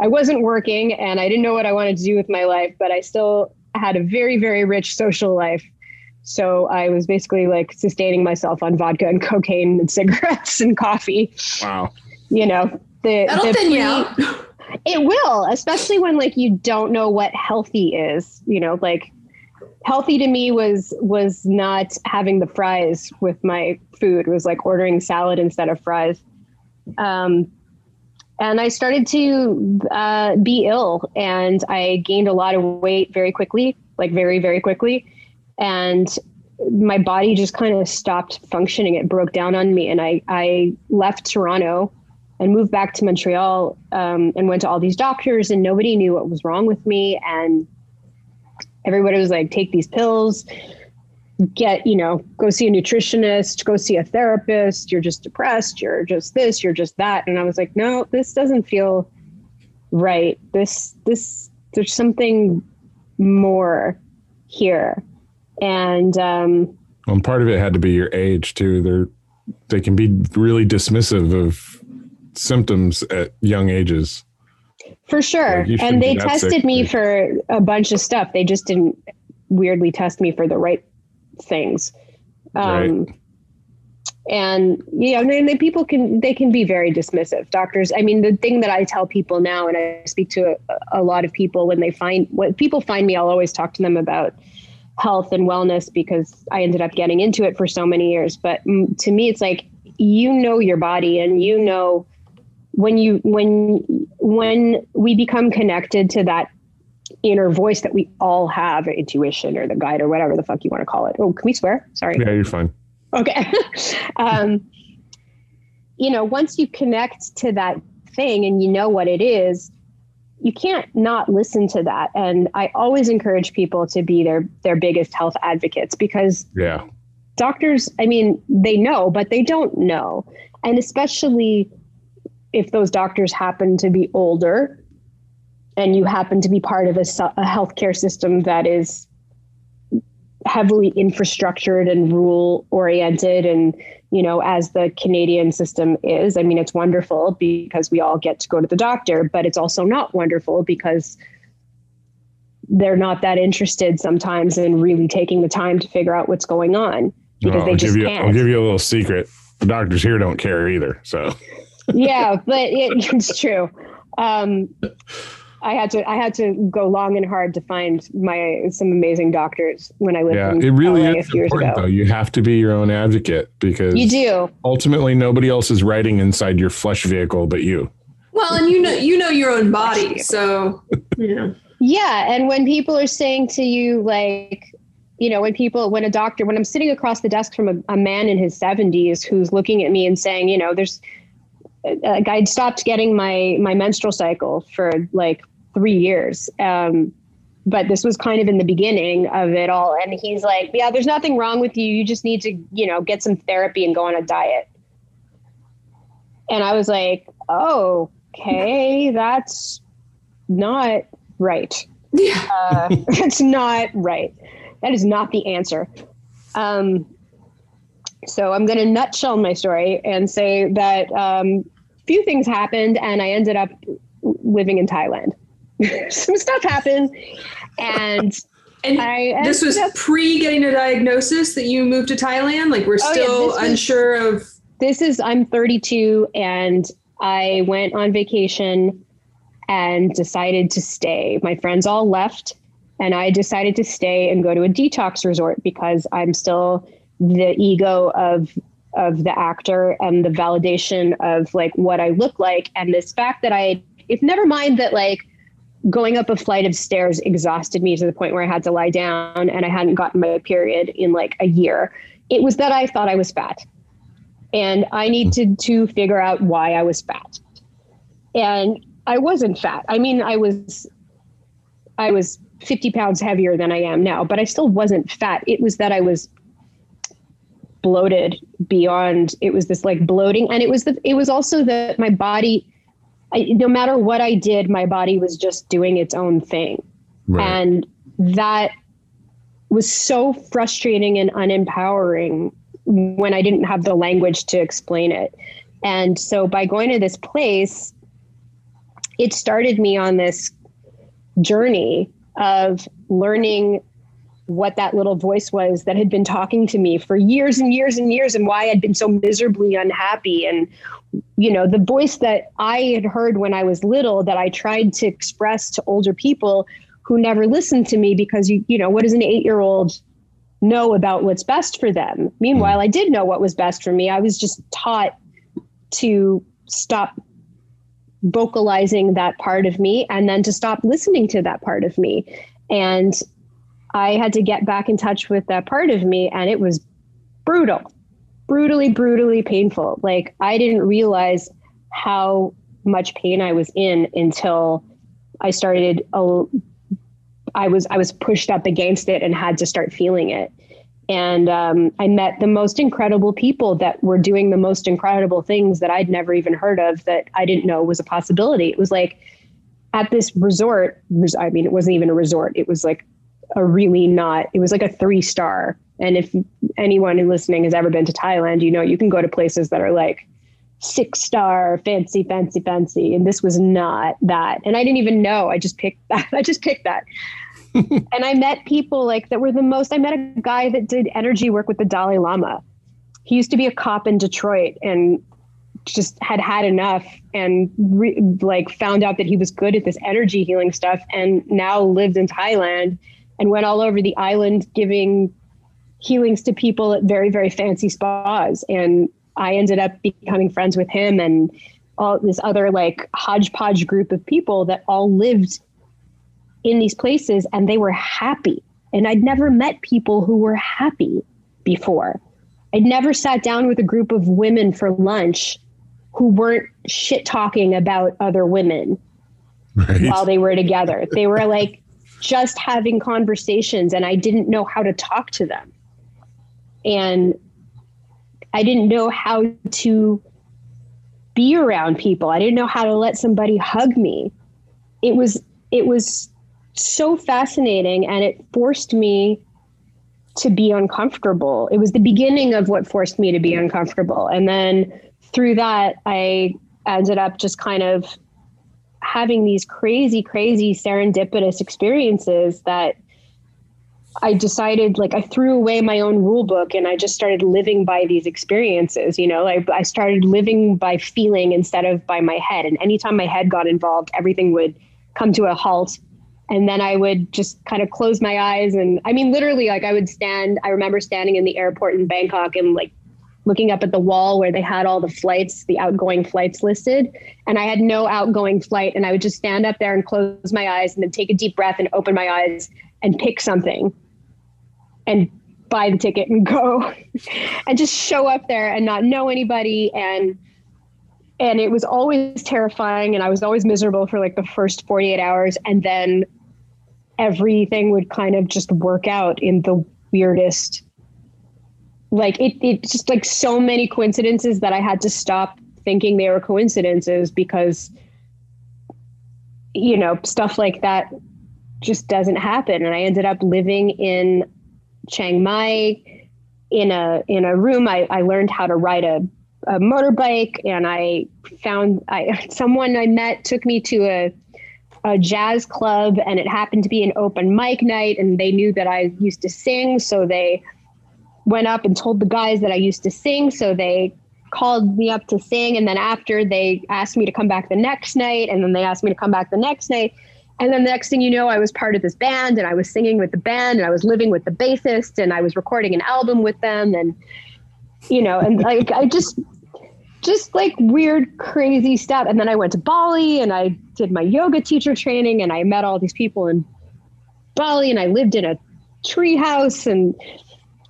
I wasn't working and I didn't know what I wanted to do with my life, but I still had a very, very rich social life. So I was basically like sustaining myself on vodka and cocaine and cigarettes and coffee. Wow. You know, the, That'll the thin you out. it will, especially when like you don't know what healthy is. You know, like healthy to me was was not having the fries with my food. It was like ordering salad instead of fries. Um, and I started to uh, be ill, and I gained a lot of weight very quickly, like very very quickly, and my body just kind of stopped functioning. It broke down on me, and I I left Toronto and moved back to Montreal um, and went to all these doctors, and nobody knew what was wrong with me. And everybody was like, take these pills, get, you know, go see a nutritionist, go see a therapist. You're just depressed. You're just this, you're just that. And I was like, no, this doesn't feel right. This, this, there's something more here. And, um, Well, and part of it had to be your age too. They're they can be really dismissive of symptoms at young ages. For sure. Like, and they tested sick, me for a bunch of stuff. They just didn't weirdly test me for the right things. Um, And yeah, I mean, they, people can they can be very dismissive. Doctors. I mean, the thing that I tell people now, and I speak to a, a lot of people when they find when people find me, I'll always talk to them about health and wellness because I ended up getting into it for so many years. But mm, to me, it's like you know your body, and you know when you when when we become connected to that inner voice that we all have intuition or the guide or whatever the fuck you want to call it. Oh can we swear? Sorry. Yeah, you're fine. okay. Um you know once you connect to that thing and you know what it is you can't not listen to that. And i always encourage people to be their their biggest health advocates because Yeah. doctors i mean they know but they don't know. And especially if those doctors happen to be older and you happen to be part of a, a healthcare system that is heavily infrastructured and rule oriented and you know as the canadian system is i mean it's wonderful because we all get to go to the doctor but it's also not wonderful because they're not that interested sometimes in really taking the time to figure out what's going on because they I'll just give you can't I'll give you a little secret. The doctors here don't care either. So yeah, but it, it's true. Um, I had to I had to go long and hard to find my some amazing doctors when I lived yeah, in it really LA a is few years important ago. though. You have to be your own advocate because You do. ultimately nobody else is riding inside your flesh vehicle but you. Well, and you know you know your own body, so you know. Yeah, and when people are saying to you like you know, when people, when a doctor, when I'm sitting across the desk from a, a man in his 70s who's looking at me and saying, you know, there's, uh, I'd stopped getting my my menstrual cycle for like three years, um, but this was kind of in the beginning of it all. And he's like, "Yeah, there's nothing wrong with you. You just need to, you know, get some therapy and go on a diet." And I was like, "Oh, okay, that's not right. Uh, that's not right. That is not the answer." Um, so I'm going to nutshell my story and say that um, few things happened, and I ended up living in Thailand. Some stuff happened, and And I this was up- pre getting a diagnosis that you moved to Thailand. Like we're Oh, yeah, still was- unsure of. this is I'm 32, and I went on vacation and decided to stay. My friends all left, and I decided to stay and go to a detox resort because I'm still the ego of of the actor and the validation of like what I look like and this fact that I if never mind that like going up a flight of stairs exhausted me to the point where I had to lie down and I hadn't gotten my period in like a year. It was that I thought I was fat. And I needed to figure out why I was fat. And I wasn't fat. I mean, I was I was 50 pounds heavier than I am now, but I still wasn't fat. It was that I was bloated beyond it was this like bloating and it was the it was also that my body I, no matter what I did my body was just doing its own thing and that was so frustrating and unempowering when I didn't have the language to explain it. And so by going to this place, it started me on this journey of learning what that little voice was that had been talking to me for years and years and years and why I'd been so miserably unhappy and you know the voice that I had heard when I was little that I tried to express to older people who never listened to me because you you know what does an 8-year-old know about what's best for them? Meanwhile hmm. I did know what was best for me. I was just taught to stop vocalizing that part of me and then to stop listening to that part of me. And I had to get back in touch with that part of me, and it was brutal, brutally, brutally painful. Like, I didn't realize how much pain I was in until I started. I was I was pushed up against it and had to start feeling it. And um, I met the most incredible people that were doing the most incredible things that I'd never even heard of that I didn't know was a possibility. It was like at this resort. I mean, it wasn't even a resort. It was like a really not it was like a three star and if anyone who's listening has ever been to thailand you know you can go to places that are like six star fancy fancy fancy. And this was not that. And i didn't even know. I just picked that. I just picked that. And i met people like that were the most i met a guy that did energy work with the dalai lama. He used to be a cop in detroit and just had had enough and re- like found out that he was good at this energy healing stuff and now lived in thailand and went all over the island giving healings to people at very, very fancy spas. And I ended up becoming friends with him and all this other like hodgepodge group of people that all lived in these places and they were happy. And I'd never met people who were happy before. I'd never sat down with a group of women for lunch who weren't shit talking about other women right. while they were together. They were like, just having conversations and I didn't know how to talk to them. And I didn't know how to be around people. I didn't know how to let somebody hug me. It was it was so fascinating and it forced me to be uncomfortable. It was the beginning of what forced me to be uncomfortable. And then through that I ended up just kind of having these crazy, crazy serendipitous experiences that I decided like I threw away my own rule book and I just started living by these experiences. You know, I, I started living by feeling instead of by my head. And anytime my head got involved, everything would come to a halt. And then I would just kind of close my eyes. And I mean, literally, like I would stand, I remember standing in the airport in Bangkok and like looking up at the wall where they had all the flights, the outgoing flights listed. And I had no outgoing flight. And I would just stand up there and close my eyes and then take a deep breath and open my eyes and pick something and buy the ticket and go and just show up there and not know anybody. And and it was always terrifying and I was always miserable for like the first 48 hours. And then everything would kind of just work out in the weirdest like it, it's just like so many coincidences that I had to stop thinking they were coincidences because you know stuff like that just doesn't happen and I ended up living in Chiang Mai in a in a room I, I learned how to ride a, a motorbike and I found I someone I met took me to a a jazz club and it happened to be an open mic night and they knew that I used to sing so they went up and told the guys that I used to sing. So they called me up to sing. And then after they asked me to come back the next night. And then they asked me to come back the next night. And then the next thing you know, I was part of this band and I was singing with the band and I was living with the bassist and I was recording an album with them. And, you know, and like, I just, just like weird, crazy stuff. And then I went to Bali and I did my yoga teacher training and I met all these people in Bali and I lived in a tree house and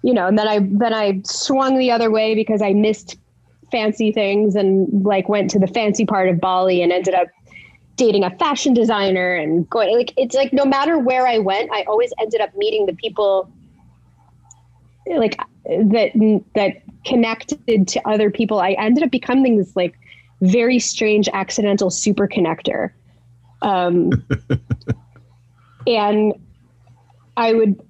you know, and then I then I swung the other way because I missed fancy things and like went to the fancy part of Bali and ended up dating a fashion designer and going like it's like no matter where I went, I always ended up meeting the people like that that connected to other people. I ended up becoming this like very strange accidental super connector. Um, and I would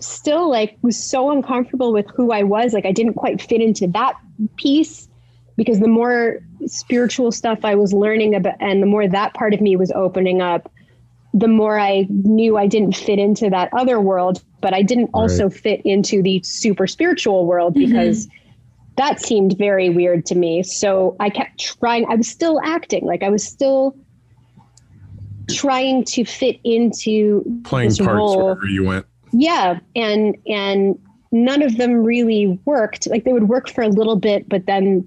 still like was so uncomfortable with who I was. Like I didn't quite fit into that piece. Because the more spiritual stuff I was learning about, and the more that part of me was opening up, the more I knew I didn't fit into that other world, but I didn't also right. fit into the super spiritual world mm-hmm. because mm-hmm. that seemed very weird to me. So I kept trying, I was still acting, like I was still trying to fit into playing parts role. wherever you went. Yeah. And, and none of them really worked. Like they would work for a little bit, but then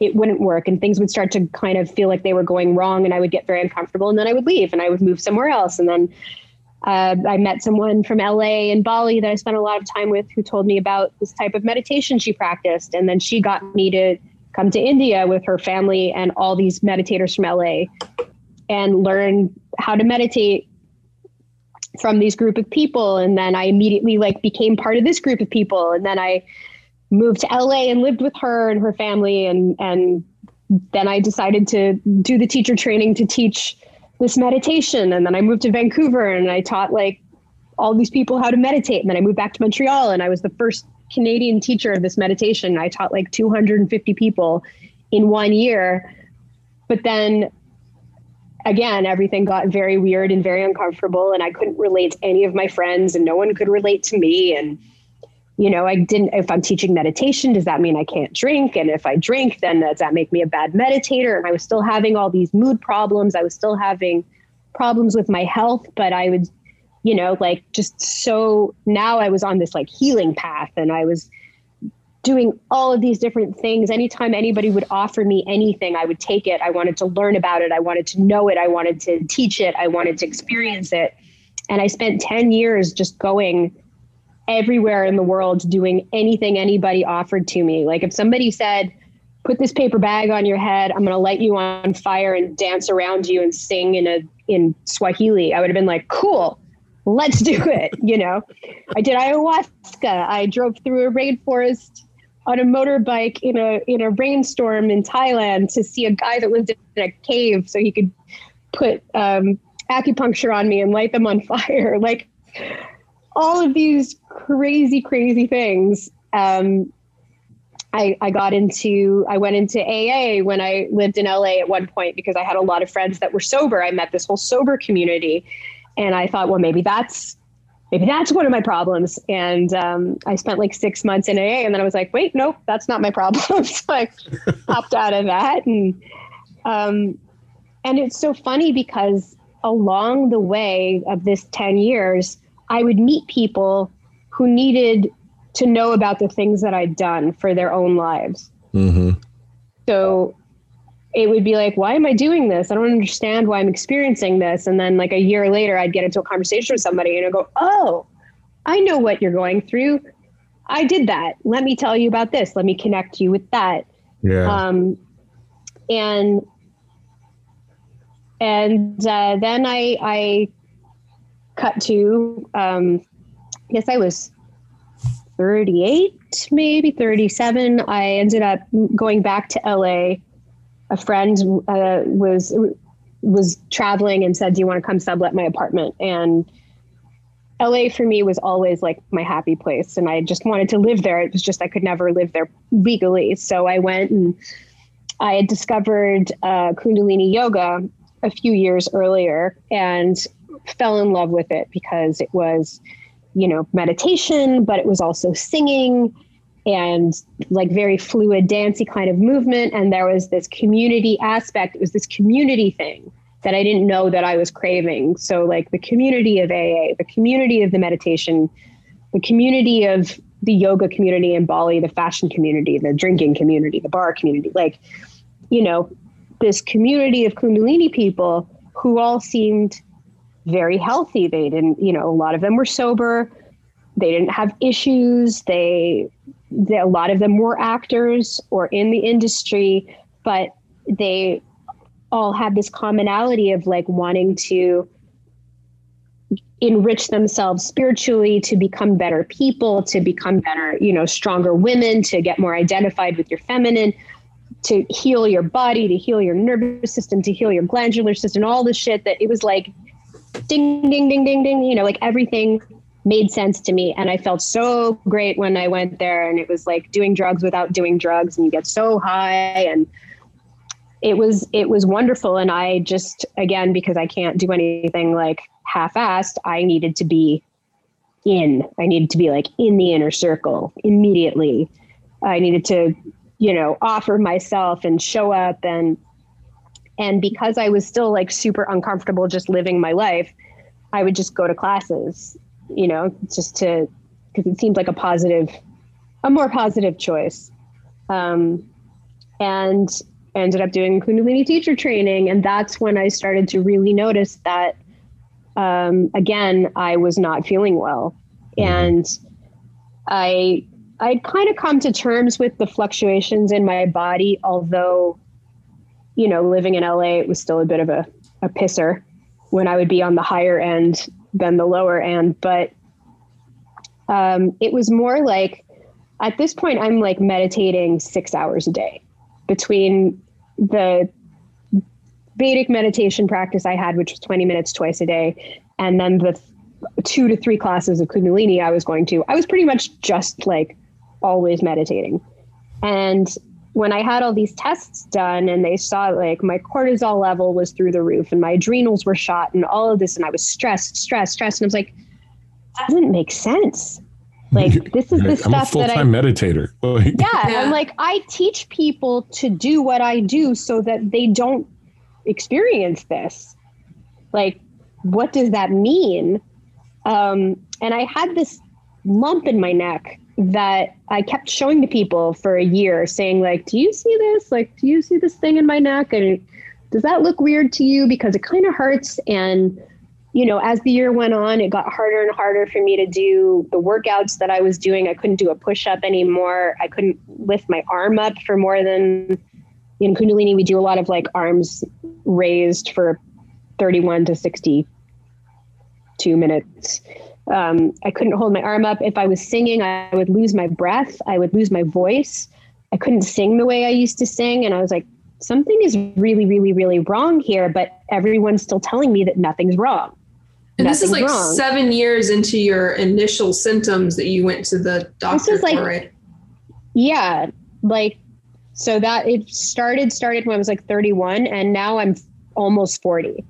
it wouldn't work and things would start to kind of feel like they were going wrong and I would get very uncomfortable and then I would leave and I would move somewhere else. And then uh, I met someone from LA and Bali that I spent a lot of time with who told me about this type of meditation she practiced. And then she got me to come to India with her family and all these meditators from LA and learn how to meditate from these group of people. And then I immediately like became part of this group of people. And then I moved to LA and lived with her and her family and and then I decided to do the teacher training to teach this meditation and then I moved to Vancouver and I taught like all these people how to meditate and then I moved back to Montreal and I was the first Canadian teacher of this meditation. I taught like 250 people in one year. But then again, everything got very weird and very uncomfortable and I couldn't relate to any of my friends and no one could relate to me and you know, I didn't, if I'm teaching meditation, does that mean I can't drink? And if I drink, then does that make me a bad meditator? And I was still having all these mood problems. I was still having problems with my health, but I would, you know, like just so now I was on this like healing path and I was doing all of these different things. Anytime anybody would offer me anything, I would take it. I wanted to learn about it. I wanted to know it. I wanted to teach it. I wanted to experience it. And I spent 10 years just going everywhere in the world doing anything anybody offered to me. Like if somebody said, put this paper bag on your head, I'm going to light you on fire and dance around you and sing in a in Swahili, I would have been like, cool, let's do it. You know, I did ayahuasca. I drove through a rainforest on a motorbike in a in a rainstorm in Thailand to see a guy that lived in a cave so he could put um, acupuncture on me and light them on fire. Like all of these crazy, crazy things. Um, I, I got into, I went into AA when I lived in LA at one point because I had a lot of friends that were sober. I met this whole sober community and I thought, well, maybe that's, maybe that's one of my problems. And um, I spent like six months in AA and then I was like, wait, nope, that's not my problem. so I popped out of that. And, um, and it's so funny because along the way of this 10 years, I would meet people who needed to know about the things that I'd done for their own lives. Mm-hmm. So it would be like, why am I doing this? I don't understand why I'm experiencing this. And then, like a year later, I'd get into a conversation with somebody and I'd go, oh, I know what you're going through. I did that. Let me tell you about this. Let me connect you with that. Yeah. Um, and and uh, then I I cut to, um, I guess I was 38, maybe 37. I ended up going back to LA. A friend uh, was was traveling and said, "Do you want to come sublet my apartment?" And LA for me was always like my happy place, and I just wanted to live there. It was just I could never live there legally, so I went and I had discovered uh, Kundalini yoga a few years earlier, and fell in love with it because it was, you know, meditation, but it was also singing and like very fluid, dancey kind of movement. And there was this community aspect. It was this community thing that I didn't know that I was craving. So, like the community of AA, the community of the meditation, the community of the yoga community in Bali, the fashion community, the drinking community, the bar community, like, you know, this community of Kundalini people who all seemed very healthy. They didn't, you know, a lot of them were sober. They didn't have issues. They, they a lot of them were actors or in the industry, but they all had this commonality of like wanting to enrich themselves spiritually to become better people to become better you know stronger women to get more identified with your feminine to heal your body to heal your nervous system to heal your glandular system all the shit that it was like ding, ding, ding, ding, ding, you know, like everything made sense to me. And I felt so great when I went there. And it was like doing drugs without doing drugs, and you get so high. And it was it was wonderful. And I just again because I can't do anything like half-assed, I needed to be in. I needed to be like in the inner circle immediately. I needed to, you know, offer myself and show up and and because I was still like super uncomfortable just living my life, I would just go to classes, you know, just to because it seemed like a positive, a more positive choice. Um, and ended up doing Kundalini teacher training, and that's when I started to really notice that. Um, again, I was not feeling well, and I I'd kind of come to terms with the fluctuations in my body, although, you know, living in LA, it was still a bit of a, a pisser when I would be on the higher end than the lower end. But um, it was more like at this point, I'm like meditating six hours a day between the Vedic meditation practice I had, which was 20 minutes twice a day, and then the two to three classes of Kundalini I was going to. I was pretty much just like always meditating. And when I had all these tests done and they saw like my cortisol level was through the roof and my adrenals were shot and all of this, and I was stressed, stressed, stressed. And I was like, doesn't make sense. Like this is the I'm stuff a full that I time meditator. Like, yeah, Yeah. I'm like I teach people to do what I do so that they don't experience this. Like, what does that mean? Um, and I had this lump in my neck that I kept showing to people for a year, saying like, "Do you see this? Like, do you see this thing in my neck? And does that look weird to you? Because it kind of hurts." And you know, as the year went on, it got harder and harder for me to do the workouts that I was doing. I couldn't do a push up anymore. I couldn't lift my arm up for more than in Kundalini. We do a lot of like arms raised for 31 to 62 minutes. Um, I couldn't hold my arm up. If I was singing, I would lose my breath. I would lose my voice. I couldn't sing the way I used to sing. And I was like, something is really, really, really wrong here. But everyone's still telling me that nothing's wrong. And this is like wrong. seven years into your initial symptoms that you went to the doctor this is like- for, right? Yeah, like so that it started started when I was like 31 and now I'm almost 40.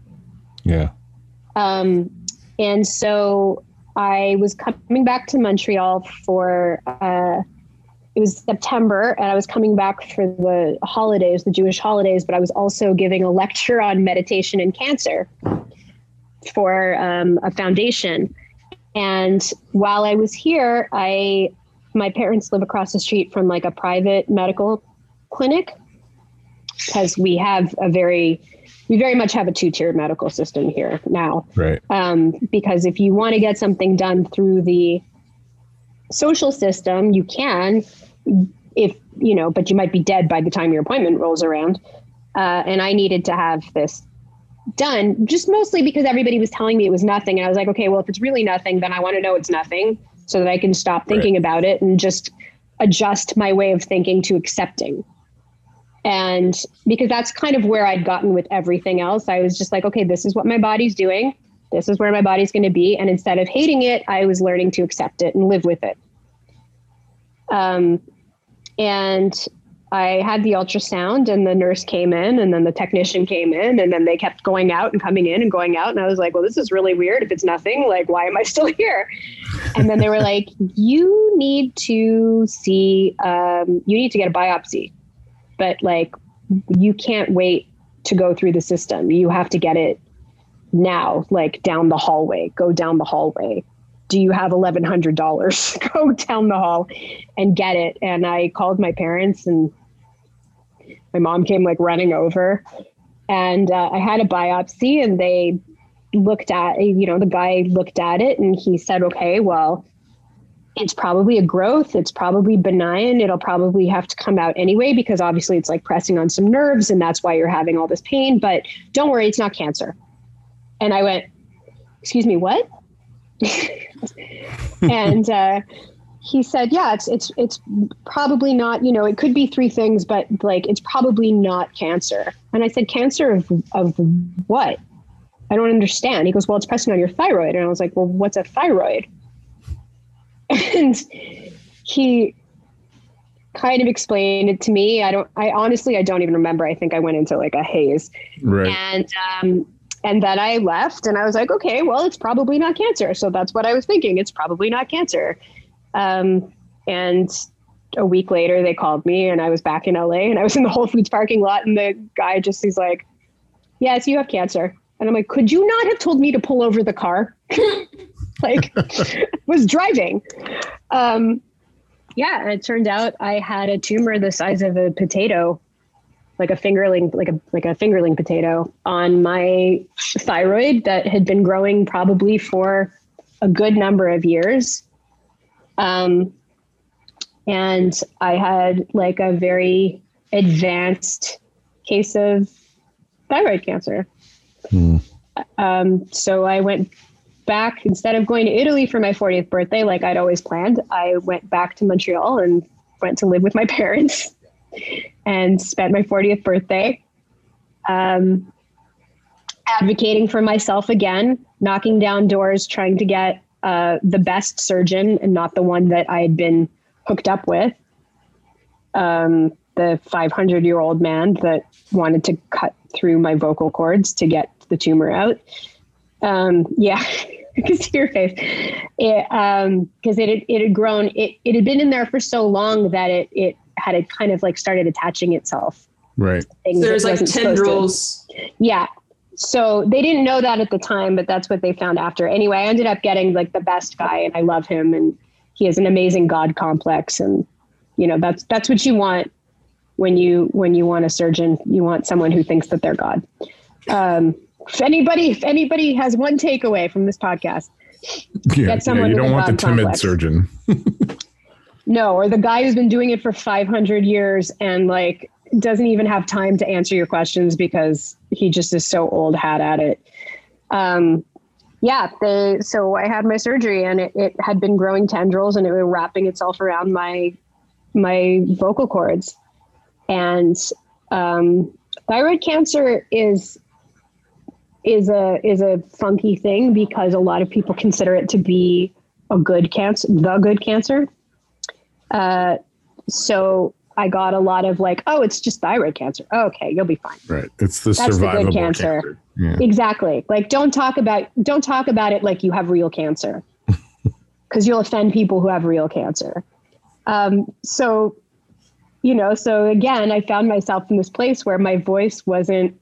yeah. Um and so I was coming back to Montreal for uh it was September and I was coming back for the holidays, the Jewish holidays, but I was also giving a lecture on meditation and cancer for um, a foundation. And while I was here, I my parents live across the street from like a private medical clinic because we have a very we very much have a two-tiered medical system here now. Right. um, because if you want to get something done through the social system you can if you know but you might be dead by the time your appointment rolls around. Uh, and i needed to have this done just mostly because everybody was telling me it was nothing. And i was like okay well if it's really nothing then i want to know it's nothing so that i can stop thinking about it and just adjust my way of thinking to accepting and because that's kind of where I'd gotten with everything else, I was just like, okay, this is what my body's doing. This is where my body's going to be. And instead of hating it, I was learning to accept it and live with it. Um, and I had the ultrasound, and the nurse came in, and then the technician came in, and then they kept going out and coming in and going out. And I was like, well, this is really weird. If it's nothing, like, why am I still here? And then they were like, you need to see, um, you need to get a biopsy but like you can't wait to go through the system. You have to get it now, like down the hallway. Go down the hallway. Do you have eleven hundred dollars? go down the hall and get it. And I called my parents, and my mom came like running over, and uh, I had a biopsy, and they looked at you know the guy looked at it, and he said, okay, well it's probably a growth. It's probably benign. It'll probably have to come out anyway because obviously it's like pressing on some nerves and that's why you're having all this pain. But don't worry, it's not cancer. And I went, Excuse me, what? and uh, he said, Yeah, it's it's it's probably not. You know, it could be three things, but like it's probably not cancer. And I said, Cancer of of what? I don't understand. He goes, Well, it's pressing on your thyroid. And I was like, Well, what's a thyroid? And he kind of explained it to me. I don't, I honestly, I don't even remember. I think I went into like a haze. Right. And, um, and then I left and I was like, okay, well, it's probably not cancer. So that's what I was thinking. It's probably not cancer. Um, and a week later they called me and I was back in LA and I was in the Whole Foods parking lot and the guy just he's like, Yes, you have cancer. And I'm like, could you not have told me to pull over the car? like was driving. Um yeah, and it turned out I had a tumor the size of a potato, like a fingerling, like a like a fingerling potato on my thyroid that had been growing probably for a good number of years. Um, and I had like a very advanced case of thyroid cancer. Um, so I went back instead of going to Italy for my 40th birthday, like I'd always planned. I went back to Montreal and went to live with my parents and spent my 40th birthday um, advocating for myself again, knocking down doors, trying to get uh, the best surgeon and not the one that I had been hooked up with. Um, the 500 year old man that wanted to cut through my vocal cords to get the tumor out. Um, yeah, I can see your face. It, um, cause it had, it had grown, it, it had been in there for so long that it, it had it kind of like started attaching itself. Right. Things There's it like wasn't to. tendrils. Yeah. So they didn't know that at the time, but that's what they found after. Anyway, I ended up getting like the best guy and I love him and he has an amazing God complex. And, you know, that's, that's what you want when you, when you want a surgeon, you want someone who thinks that they're God. Um, if anybody, if anybody has one takeaway from this podcast, Yeah, Get someone yeah, you don't want the timid complex. surgeon. no, or the guy who's been doing it for 500 years and like doesn't even have time to answer your questions because he just is so old hat at it. Um, yeah, they, so I had my surgery and it, it had been growing tendrils and it was wrapping itself around my, my vocal cords. And, um, thyroid cancer is, is a, is a funky thing because a lot of people consider it to be a good cancer, the good cancer. Uh, so I got a lot of like, oh, it's just thyroid cancer. Oh, okay, you'll be fine. Right. It's the That's the good cancer. cancer. Yeah. Exactly. Like, don't talk about don't talk about it like you have real cancer, because you'll offend people who have real cancer. Um, so, you know, so again, I found myself in this place where my voice wasn't,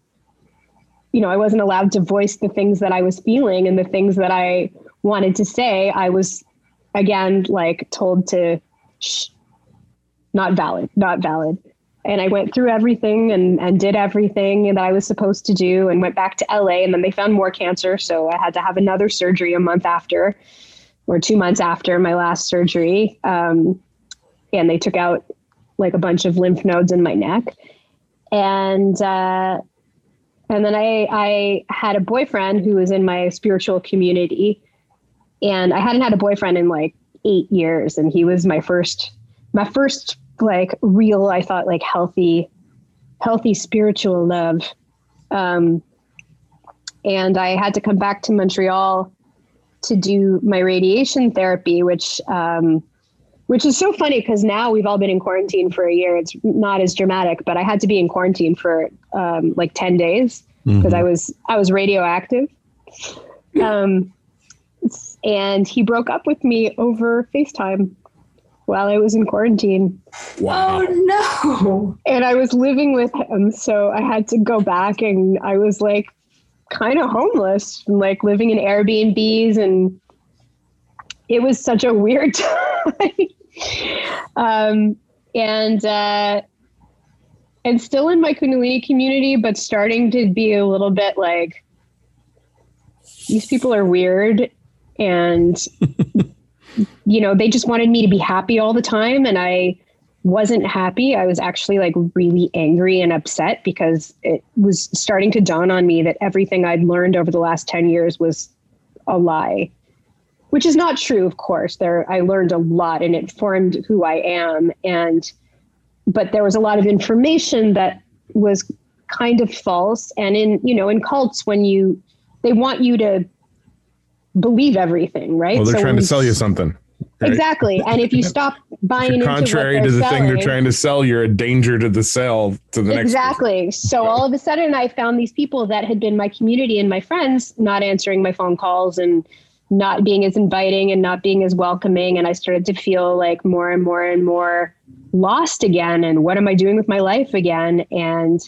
you know, I wasn't allowed to voice the things that I was feeling and the things that I wanted to say. I was, again, like told to, shh, not valid, not valid. And I went through everything and, and did everything that I was supposed to do and went back to LA. And then they found more cancer. So I had to have another surgery a month after or two months after my last surgery. Um, and they took out like a bunch of lymph nodes in my neck. And, uh, and then I, I had a boyfriend who was in my spiritual community and I hadn't had a boyfriend in like eight years. And he was my first, my first like real, I thought like healthy, healthy spiritual love. Um, and I had to come back to Montreal to do my radiation therapy, which, um, which is so funny because now we've all been in quarantine for a year. It's not as dramatic, but I had to be in quarantine for um, like 10 days because I was, I was radioactive. Um, and he broke up with me over FaceTime while I was in quarantine. Wow. Oh no. And I was living with him. So I had to go back and I was like kind of homeless, like living in Airbnbs. And it was such a weird time. Um, and, uh, and still in my Kundalini community, but starting to be a little bit like, these people are weird and you know they just wanted me to be happy all the time and i wasn't happy. I was actually like really angry and upset because it was starting to dawn on me that everything i'd learned over the last 10 years was a lie which is not true of course there i learned a lot and it formed who i am and but there was a lot of information that was kind of false and in you know in cults when you they want you to believe everything right Well, they're So trying to sell you something. Right. Exactly. And if you stop buying Contrary to the thing they're trying to sell, you're a danger to the sale to the next. exactly. So all of a sudden, I found these people that had been my community and my friends not answering my phone calls and not being as inviting and not being as welcoming. And I started to feel like more and more and more lost again. And what am I doing with my life again? And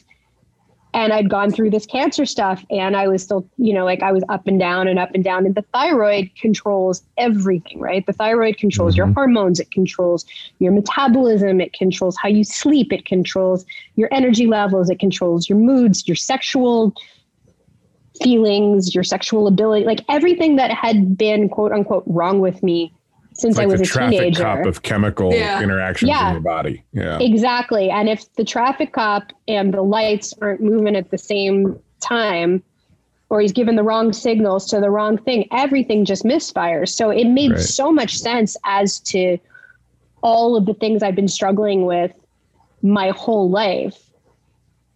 and I'd gone through this cancer stuff and I was still, you know, like I was up and down and up and down. And the thyroid controls everything, right? The thyroid controls your mm-hmm. hormones, it controls your metabolism, it controls how you sleep, it controls your energy levels, it controls your moods, your sexual feelings, your sexual ability, like everything that had been quote unquote wrong with me since like I was the a traffic teenager. cop of chemical Yeah. interactions Yeah. in your body. Yeah. Exactly. And if the traffic cop and the lights aren't moving at the same time, or he's given the wrong signals to the wrong thing, everything just misfires. So it made Right. so much sense as to all of the things I've been struggling with my whole life.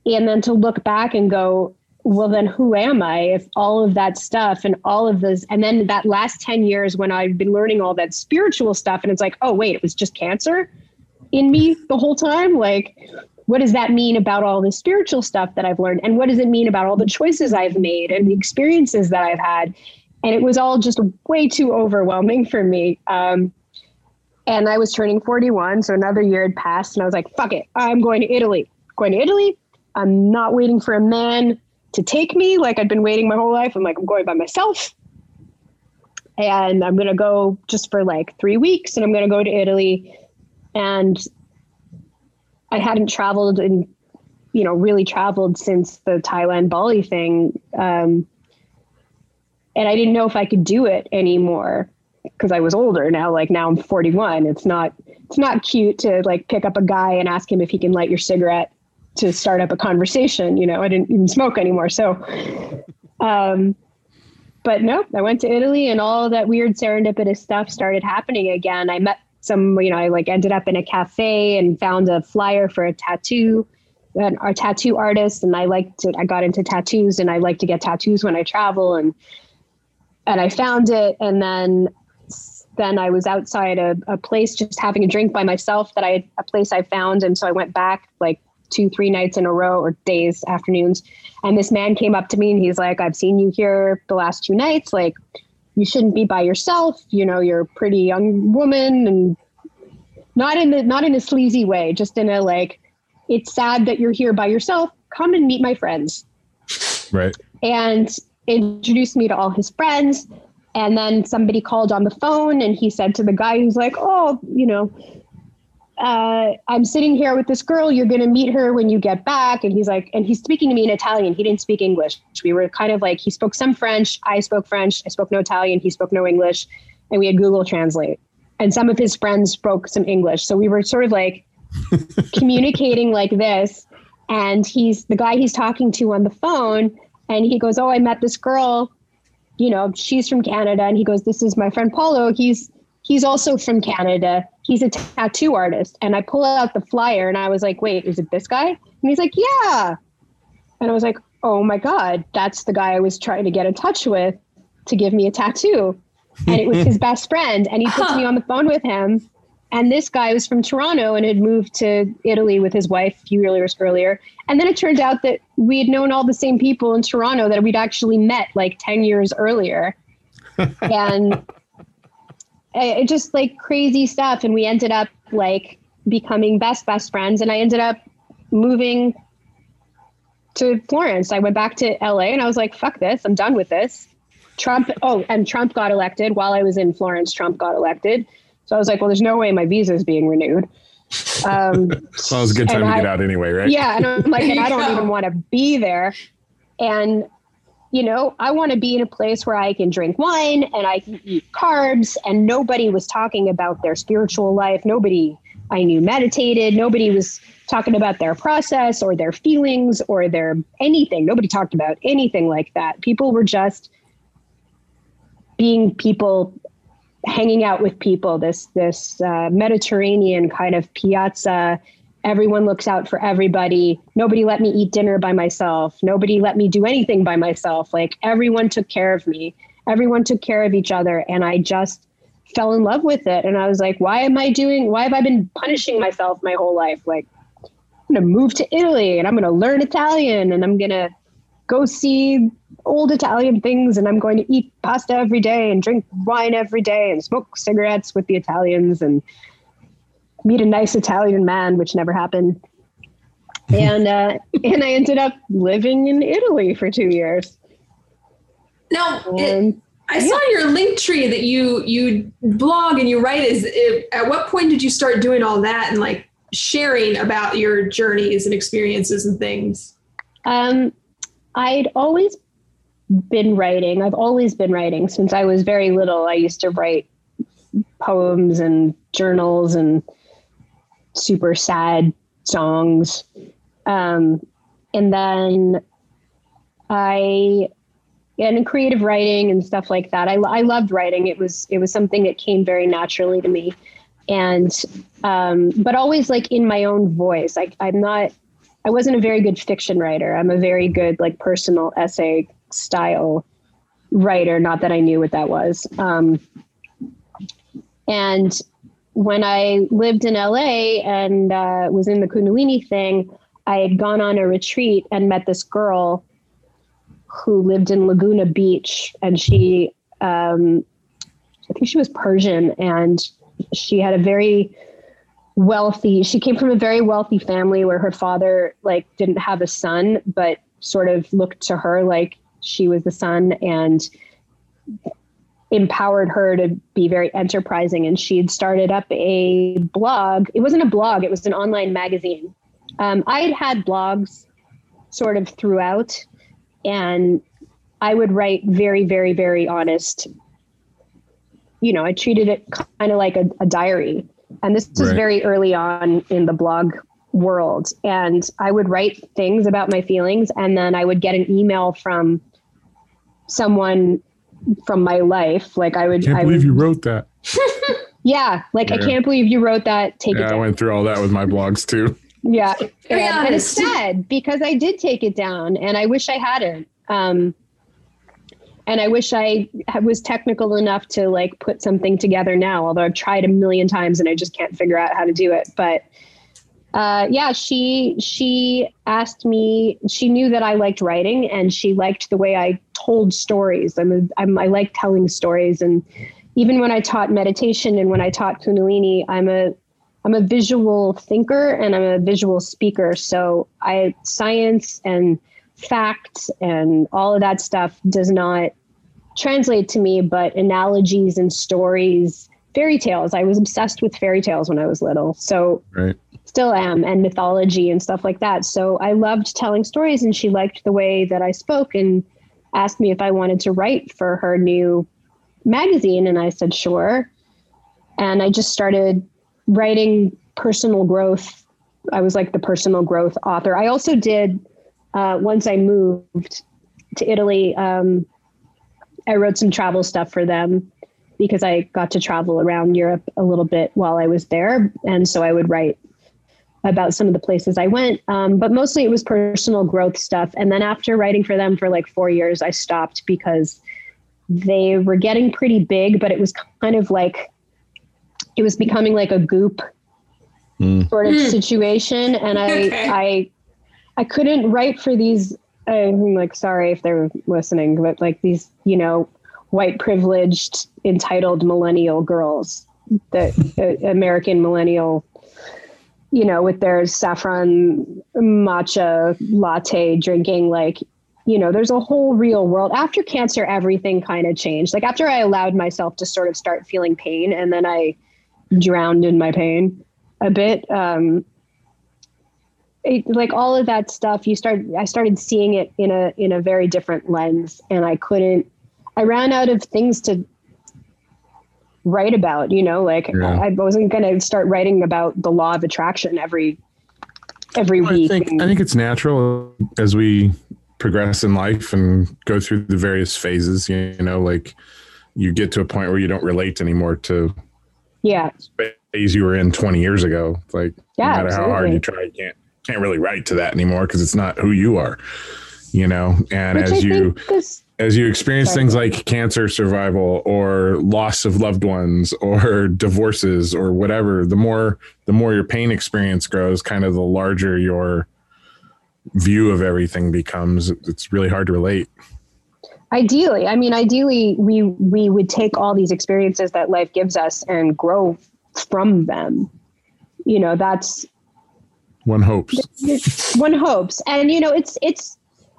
And then to look back and go, well, then who am I if all of that stuff and all of this, and then that last 10 years when I've been learning all that spiritual stuff, and it's like, oh, wait, it was just cancer in me the whole time? Like, what does that mean about all the spiritual stuff that I've learned? And what does it mean about all the choices I've made and the experiences that I've had? And it was all just way too overwhelming for me. Um, and I was turning 41, so another year had passed, and I was like, fuck it, I'm going to Italy. Going to Italy. I'm not waiting for a man to take me like I'd been waiting my whole life. I'm like, I'm going by myself. And I'm going to go just for like three weeks, and I'm going to go to Italy. And I hadn't traveled and, you know, really traveled since the Thailand Bali thing. Um, and I didn't know if I could do it anymore because I was older now. Like now I'm 41. It's not it's not cute to like pick up a guy and ask him if he can light your cigarette to start up a conversation. You know, I didn't even smoke anymore. So, um, but no, I went to Italy and all that weird serendipitous stuff started happening again. I met some, you know, I like ended up in a cafe and found a flyer for a tattoo, an, a tattoo artist. And I liked to, I got into tattoos and I like to get tattoos when I travel and, and I found it. And then, then I was outside a, a place just having a drink by myself that I, a place I found. And so I went back like two, three nights in a row or days, afternoons. And this man came up to me and he's like, I've seen you here the last two nights. Like, you shouldn't be by yourself. You know, you're a pretty young woman and not in the, not in a sleazy way, just in a like, it's sad that you're here by yourself. Come and meet my friends Right. and introduced me to all his friends. And then somebody called on the phone and he said to the guy who's like, Oh, you know, uh, I'm sitting here with this girl. You're going to meet her when you get back. And he's like, and he's speaking to me in Italian. He didn't speak English. We were kind of like, he spoke some French. I spoke French. I spoke no Italian. He spoke no English. And we had Google Translate. And some of his friends spoke some English. So we were sort of like communicating like this. And he's the guy he's talking to on the phone. And he goes, Oh, I met this girl. You know, she's from Canada. And he goes, This is my friend Paulo. He's he's also from Canada. He's a tattoo artist. And I pull out the flyer and I was like, Wait, is it this guy? And he's like, Yeah. And I was like, Oh my God, that's the guy I was trying to get in touch with to give me a tattoo. And it was his best friend. And he puts me on the phone with him. And this guy was from Toronto and had moved to Italy with his wife a few years earlier. And then it turned out that we had known all the same people in Toronto that we'd actually met like 10 years earlier. and it it just like crazy stuff. And we ended up like becoming best, best friends. And I ended up moving to Florence. I went back to LA and I was like, fuck this, I'm done with this. Trump, oh, and Trump got elected while I was in Florence. Trump got elected. So I was like, well, there's no way my visa is being renewed. Um, Well, it was a good time And to get out anyway, right? yeah. And I'm like, and I don't Yeah. even want to be there. And, you know, I want to be in a place where I can drink wine and I can eat carbs. And nobody was talking about their spiritual life. Nobody I knew meditated. Nobody was talking about their process or their feelings or their anything. Nobody talked about anything like that. People were just being people hanging out with people this this uh, mediterranean kind of piazza everyone looks out for everybody nobody let me eat dinner by myself nobody let me do anything by myself like everyone took care of me everyone took care of each other and i just fell in love with it. And I was like, why am I doing, why have I been punishing myself my whole life? Like, I'm going to move to Italy and I'm going to learn Italian and I'm going to go see old Italian things and I'm going to eat pasta every day and drink wine every day and smoke cigarettes with the Italians and meet a nice Italian man, which never happened. and uh, and I ended up living in Italy for two years. Now, it, I saw in your link tree that you you blog and you write. Is it, at what point did you start doing all that and like sharing about your journeys and experiences and things? Um, I'd always been writing. I've always been writing since I was very little. I used to write poems and journals and super sad songs. Um, and then I, and creative writing and stuff like that. I, I loved writing. It was, it was something that came very naturally to me. And, um, but always like in my own voice. Like I'm not, I wasn't a very good fiction writer. I'm a very good like personal essay style writer. Not that I knew what that was. Um, and when I lived in LA and uh, was in the Kundalini thing, I had gone on a retreat and met this girl who lived in Laguna Beach, and she, um, I think she was Persian, and she had a very wealthy. She came from a very wealthy family where her father like didn't have a son, but sort of looked to her like she was the son, and empowered her to be very enterprising. And she'd started up a blog. It wasn't a blog, it was an online magazine. Um, I had had blogs sort of throughout, and I would write very, very, very honest. You know, I treated it kind of like a, a diary. And this was Right. very early on in the blog world. And I would write things about my feelings, and then I would get an email from someone from my life. Like I would, Can't I believe would, you wrote that. yeah, like I can't believe you wrote that. Take it Yeah, I went through all that with my blogs too. Yeah. Very And, and it's sad because I did take it down and I wish I hadn't. Um, and I wish I was technical enough to like put something together now, although I've tried a million times and I just can't figure out how to do it. But uh, yeah, she she asked me. She knew that I liked writing, and she liked the way I told stories. I'm, a, I'm I like telling stories, and even when I taught meditation and when I taught Kundalini, I'm a I'm a visual thinker and I'm a visual speaker. So I science and facts and all of that stuff does not translate to me, but analogies and stories, fairy tales. I was obsessed with fairy tales when I was little. So Right. still am and mythology and stuff like that. So I loved telling stories and she liked the way that I spoke and asked me if I wanted to write for her new magazine and I said sure. And I just started writing personal growth. I was like the personal growth author. I also did uh, once I moved to Italy, um, I wrote some travel stuff for them because I got to travel around Europe a little bit while I was there. And so I would write about some of the places I went. Um, but mostly it was personal growth stuff. And then after writing for them for like four years, I stopped because they were getting pretty big, but it was kind of like, it was becoming like a goop Mm. sort of Hmm. situation. And I, Okay. I, I couldn't write for these. I'm like, sorry if they're listening, but like these, you know, white privileged, entitled millennial girls, the uh, American millennial, you know, with their saffron matcha latte drinking, like, you know, there's a whole real world. After cancer, everything kind of changed. Like after I allowed myself to sort of start feeling pain and then I drowned in my pain a bit. Um, it, like all of that stuff, you start. I started seeing it in a in a very different lens, and I couldn't. I ran out of things to write about. You know, like Yeah. I, I wasn't going to start writing about the law of attraction every every I week. think and- I think it's natural as we progress in life and go through the various phases. You know, like you get to a point where you don't relate anymore to yeah, phase you were in 20 years ago. Like Yeah, no matter how hard you try, you can't can't really write to that anymore because it's not who you are. You know, and which I as you think is as you experience things like cancer survival or loss of loved ones or divorces or whatever the more the more your pain experience grows kind of the larger your view of everything becomes. It's really hard to relate. Ideally i mean ideally we we would take all these experiences that life gives us and grow from them. You know that's one hopes. One hopes. And you know it's it's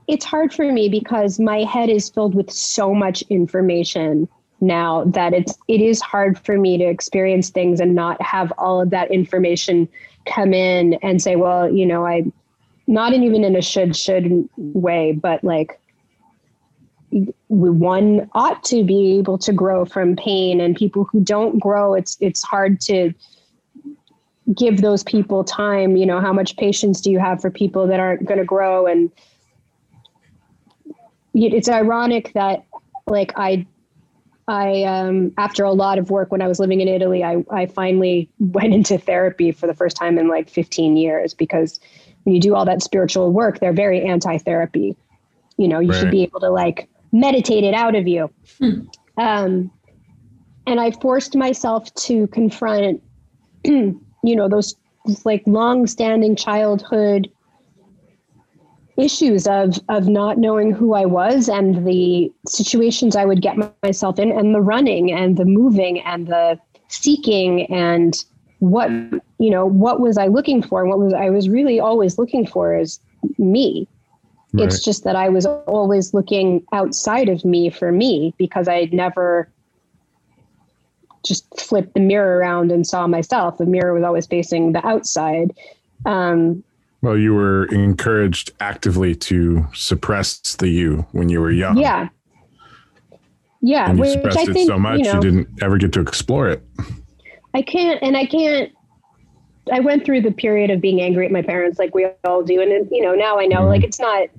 it's hard for me because my head is filled with so much information now that it's it is hard for me to experience things and not have all of that information come in and say well you know i not in, even in a should should way but like one ought to be able to grow from pain. And people who don't grow it's it's hard to give those people time. You know how much patience do you have for people that aren't going to grow? And it's ironic that like I I um after a lot of work when I was living in Italy, I I finally went into therapy for the first time in like 15 years because when you do all that spiritual work, they're very anti-therapy. You know, you right. should be able to like meditate it out of you. Hmm. Um and I forced myself to confront you know those like long-standing childhood issues of of not knowing who I was and the situations I would get myself in and the running and the moving and the seeking and what you know what was I looking for and what was I was really always looking for is me. Right. It's just that I was always looking outside of me for me because I'd never just flipped the mirror around and saw myself. The mirror was always facing the outside. Um, well, you were encouraged actively to suppress the you when you were young. Yeah. Yeah. And you which suppressed I it think, so much you, know, you didn't ever get to explore it. I can't, and I can't. I went through the period of being angry at my parents, like we all do, and you know now I know, mm-hmm. like it's not,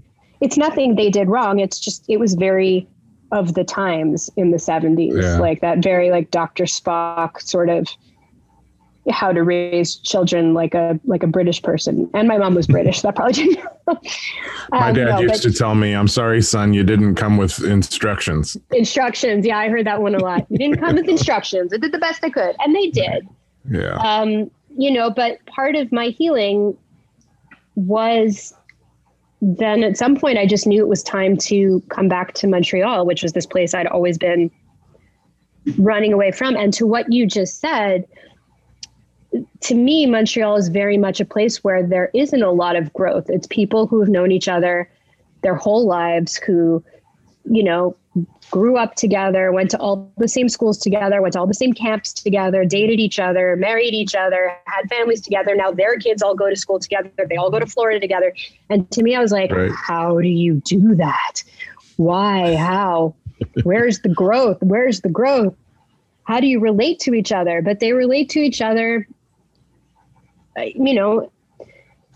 it's nothing they did wrong. It's just it was very of the times in the seventies, yeah. like that very like Doctor Spock sort of how to raise children like a like a British person. And my mom was British. that probably didn't. um, my dad no, used to tell me, "I'm sorry, son, you didn't come with instructions." Instructions, yeah, I heard that one a lot. You didn't come with instructions. I did the best I could, and they did. Yeah. Um, you know, but part of my healing was then at some point I just knew it was time to come back to Montreal, which was this place I'd always been running away from. And to what you just said, to me, Montreal is very much a place where there isn't a lot of growth. It's people who have known each other their whole lives, who, you know, grew up together, went to all the same schools together, went to all the same camps together, dated each other, married each other, had families together. Now their kids all go to school together. They all go to Florida together. And to me, I was like, right. how do you do that? Why? How? Where's the growth? Where's the growth? How do you relate to each other? But they relate to each other you know,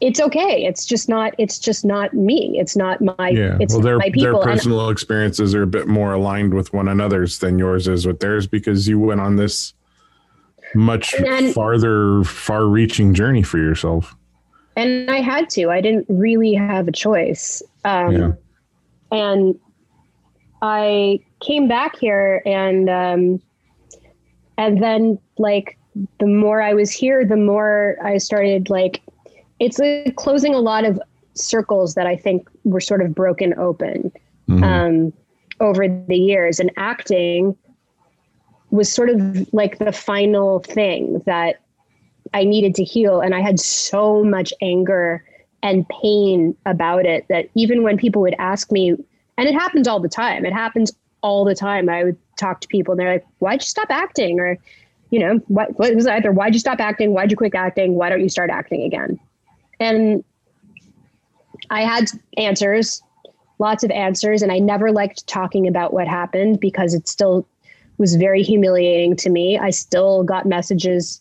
it's okay. It's just not. It's just not me. It's not my. Yeah. It's well, their my people. their personal and, experiences are a bit more aligned with one another's than yours is with theirs because you went on this much then, farther, far-reaching journey for yourself. And I had to. I didn't really have a choice. Um, yeah. And I came back here, and um, and then like the more I was here, the more I started like it's like closing a lot of circles that I think were sort of broken open mm-hmm. um, over the years. And acting was sort of like the final thing that I needed to heal. And I had so much anger and pain about it that even when people would ask me, and it happens all the time, it happens all the time. I would talk to people and they're like, why'd you stop acting? Or, you know, what, what was either why'd you stop acting? Why'd you quit acting? Why don't you start acting again? And I had answers, lots of answers, and I never liked talking about what happened because it still was very humiliating to me. I still got messages.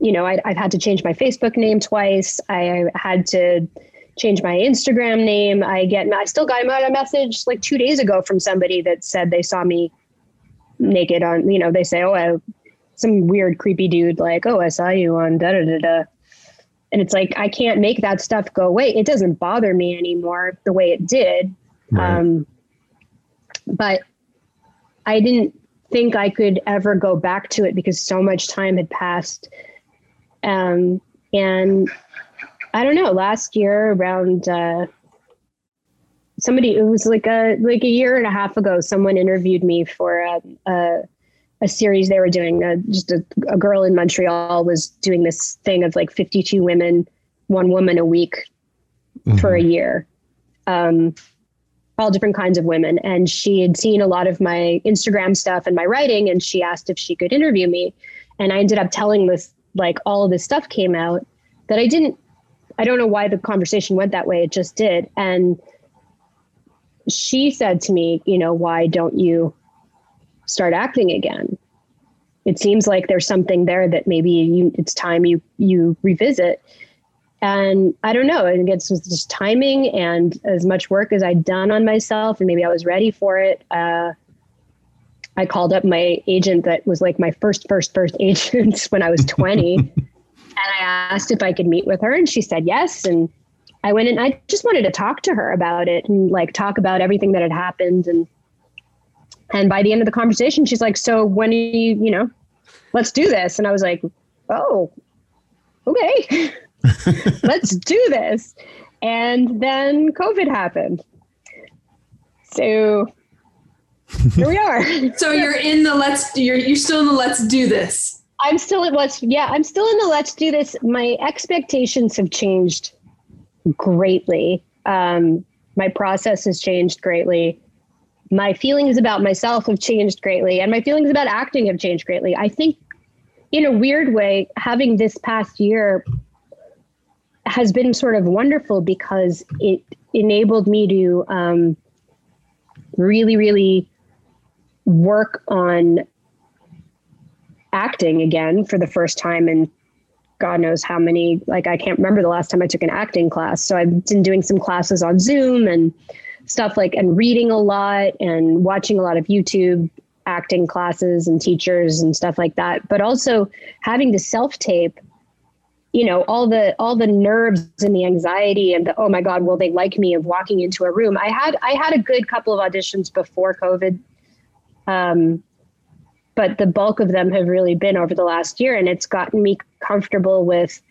You know, I, I've had to change my Facebook name twice. I had to change my Instagram name. I get, I still got a message like two days ago from somebody that said they saw me naked on, you know, they say, oh, I some weird creepy dude like, "Oh, I saw you on da da da da," and it's like I can't make that stuff go away. It doesn't bother me anymore the way it did. Right. Um, but I didn't think I could ever go back to it because so much time had passed. Um, and I don't know, last year around, uh, somebody, it was like a, like a year and a half ago, someone interviewed me for a, a, a series they were doing. Uh, just a, a girl in Montreal was doing this thing of like 52 women, one woman a week mm-hmm. for a year. Um, all different kinds of women. And she had seen a lot of my Instagram stuff and my writing, and she asked if she could interview me. And I ended up telling this, like, all of this stuff came out that I didn't, I don't know why the conversation went that way. It just did. And she said to me, you know, why don't you start acting again? It seems like there's something there that maybe you, it's time you you revisit. And I don't know, it gets just timing and as much work as I'd done on myself, and maybe I was ready for it. Uh, I called up my agent that was like my first, first, first agent when I was 20. and I asked if I could meet with her, and she said yes. And I went and I just wanted to talk to her about it and like talk about everything that had happened. And and by the end of the conversation, she's like, "So when are you, you know, let's do this?" And I was like, "Oh, okay." let's do this. And then COVID happened. So here we are. so you're in the let's you're you're still in the let's do this. I'm still at let's yeah, I'm still in the let's do this. My expectations have changed greatly. Um, my process has changed greatly. My feelings about myself have changed greatly, and my feelings about acting have changed greatly. I think, in a weird way, having this past year has been sort of wonderful because it enabled me to um, really, really work on acting again for the first time in God knows how many, like, I can't remember the last time I took an acting class. So I've been doing some classes on Zoom and stuff like, and reading a lot and watching a lot of YouTube acting classes and teachers and stuff like that. But also having to self tape you know all the all the nerves and the anxiety and the oh my god will they like me of walking into a room i had i had a good couple of auditions before covid um, but the bulk of them have really been over the last year and it's gotten me comfortable with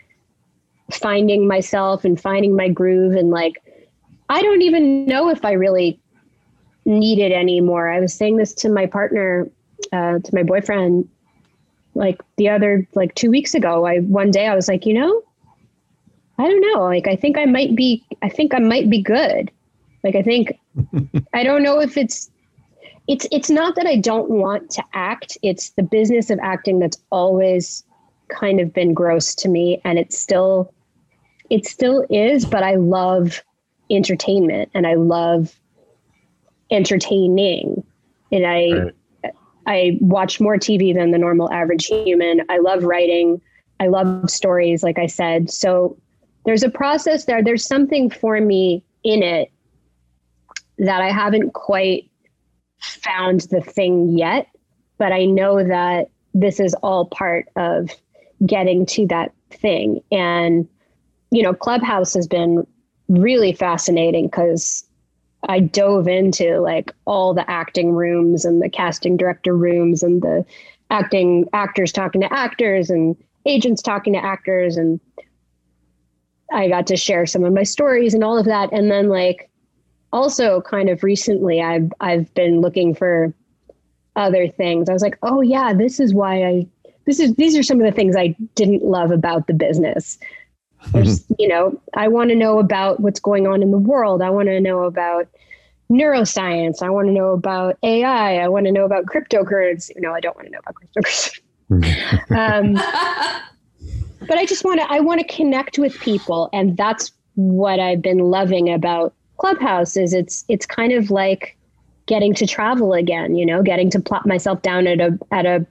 finding myself and finding my groove and like i don't even know if i really need it anymore i was saying this to my partner uh, to my boyfriend like the other like two weeks ago. I one day i was like you know i don't know. Like i think i might be i think i might be good. Like i think i don't know if it's it's it's not that i don't want to act. It's the business of acting that's always kind of been gross to me and it's still it still is but i love entertainment and i love entertaining and i right. I watch more TV than the normal average human. I love writing. I love stories, like I said. So there's a process there. There's something for me in it that I haven't quite found the thing yet, but I know that this is all part of getting to that thing. And, you know, Clubhouse has been really fascinating because I dove into like all the acting rooms and the casting director rooms and the acting actors talking to actors and agents talking to actors and I got to share some of my stories and all of that and then like also kind of recently I've I've been looking for other things. I was like, "Oh yeah, this is why I this is these are some of the things I didn't love about the business." There's, you know, I want to know about what's going on in the world. I want to know about neuroscience. I want to know about AI. I want to know about cryptocurrency. No, I don't want to know about cryptocurrency. um, but I just want to, I want to connect with people. And that's what I've been loving about Clubhouse is it's, it's kind of like getting to travel again, you know, getting to plop myself down at a, at a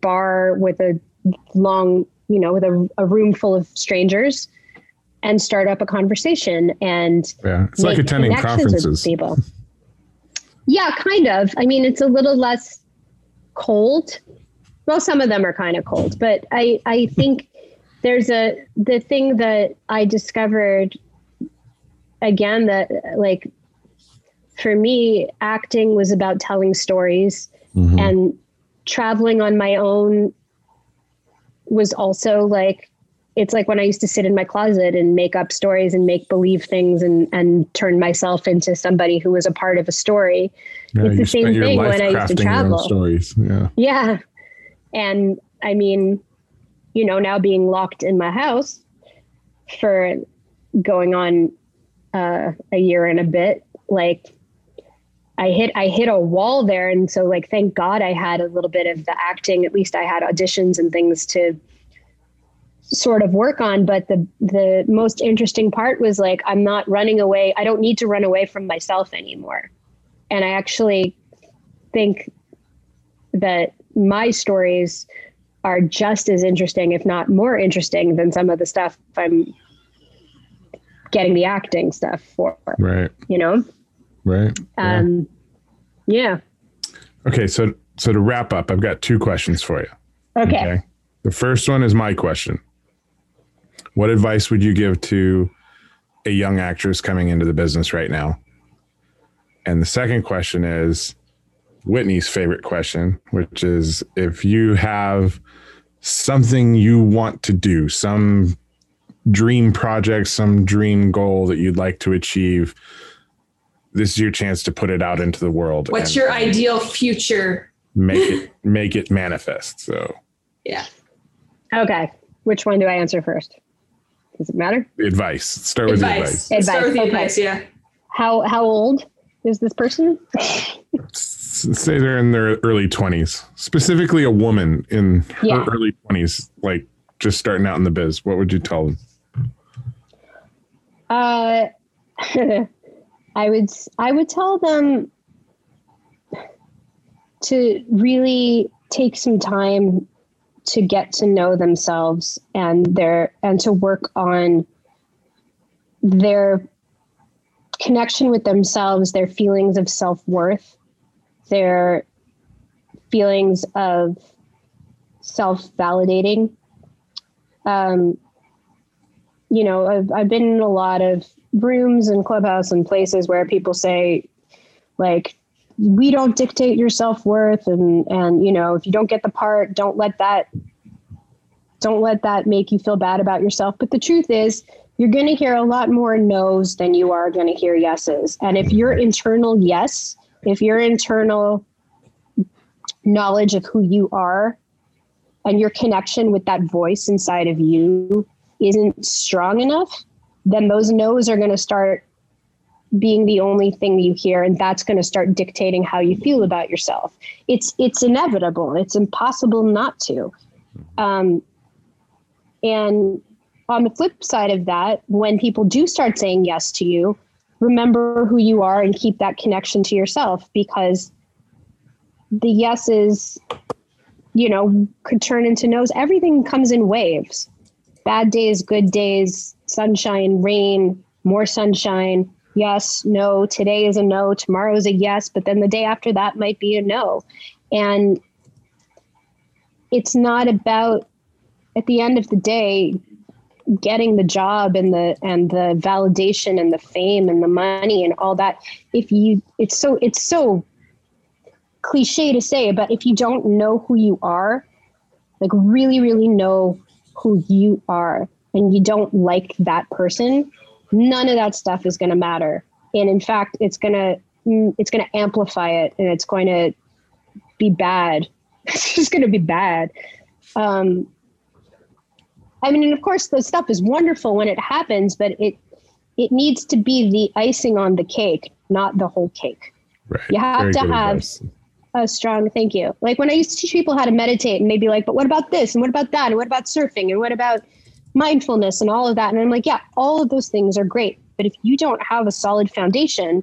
bar with a long you know, with a, a room full of strangers and start up a conversation and yeah, it's like attending conferences. people. Yeah, kind of. I mean, it's a little less cold. Well, some of them are kind of cold, but I I think there's a the thing that I discovered again that like for me, acting was about telling stories Mhm. and traveling on my own was also like it's like when I used to sit in my closet and make up stories and make believe things and and turn myself into somebody who was a part of a story. Yeah, it's the same thing when I used to crafting your own travel. stories. Yeah. Yeah. And I mean, you know, now being locked in my house for going on uh, a year and a bit, like I hit I hit a wall there. And so like thank God I had a little bit of the acting. At least I had auditions and things to sort of work on. But the the most interesting part was like I'm not running away. I don't need to run away from myself anymore. And I actually think that my stories are just as interesting, if not more interesting, than some of the stuff I'm getting the acting stuff for. Right. You know, Right. Yeah. um, yeah. Okay. So, so to wrap up, I've got two questions for you. Okay. The first one is my question. What advice would you give to a young actress coming into the business right now? And the second question is Whitney's favorite question, which is if you have something you want to do, some dream project, some dream goal that you'd like to achieve, this is your chance to put it out into the world. What's your ideal future? make it make it manifest. So Yeah. Okay. Which one do I answer first? Does it matter? advice. Start with Advice. advice. Advice, Start with the okay. advice. Yeah. How how old is this person? Say they're in their early twenties, specifically a woman in her Yeah. early twenties, like just starting out in the biz. What would you tell them? Uh, I would I would tell them to really take some time to get to know themselves and their and to work on their connection with themselves, their feelings of self-worth, their feelings of self-validating. Um, you know, I've, I've been in a lot of rooms and clubhouse and places where people say, like, we don't dictate your self worth, and and you know, if you don't get the part, don't let that, don't let that make you feel bad about yourself. But the truth is, you're going to hear a lot more no's than you are going to hear yeses. And if your internal yes, if your internal knowledge of who you are, and your connection with that voice inside of you isn't strong enough, then those no's are going to start being the only thing you hear and that's going to start dictating how you feel about yourself. It's it's inevitable. It's impossible not to. Um, and on the flip side of that when people do start saying yes to you remember who you are and keep that connection to yourself because the yeses you know could turn into no's. Everything comes in waves. Bad days, good days, sunshine, rain, more sunshine. Yes, no, today is a no, tomorrow is a yes, but then the day after that might be a no. And it's not about at the end of the day getting the job and the and the validation and the fame and the money and all that if you it's so it's so cliche to say but if you don't know who you are like really really know who you are and you don't like that person, none of that stuff is going to matter. And in fact, it's going to it's going to amplify it and it's going to be bad. It's just going to be bad. Um, I mean, and of course, the stuff is wonderful when it happens, but it it needs to be the icing on the cake, not the whole cake. Right. You have Very to have- advice. a strong thank you. Like when I used to teach people how to meditate and they'd be like, but what about this? And what about that? And what about surfing? And what about mindfulness and all of that? And I'm like, yeah, all of those things are great. But if you don't have a solid foundation,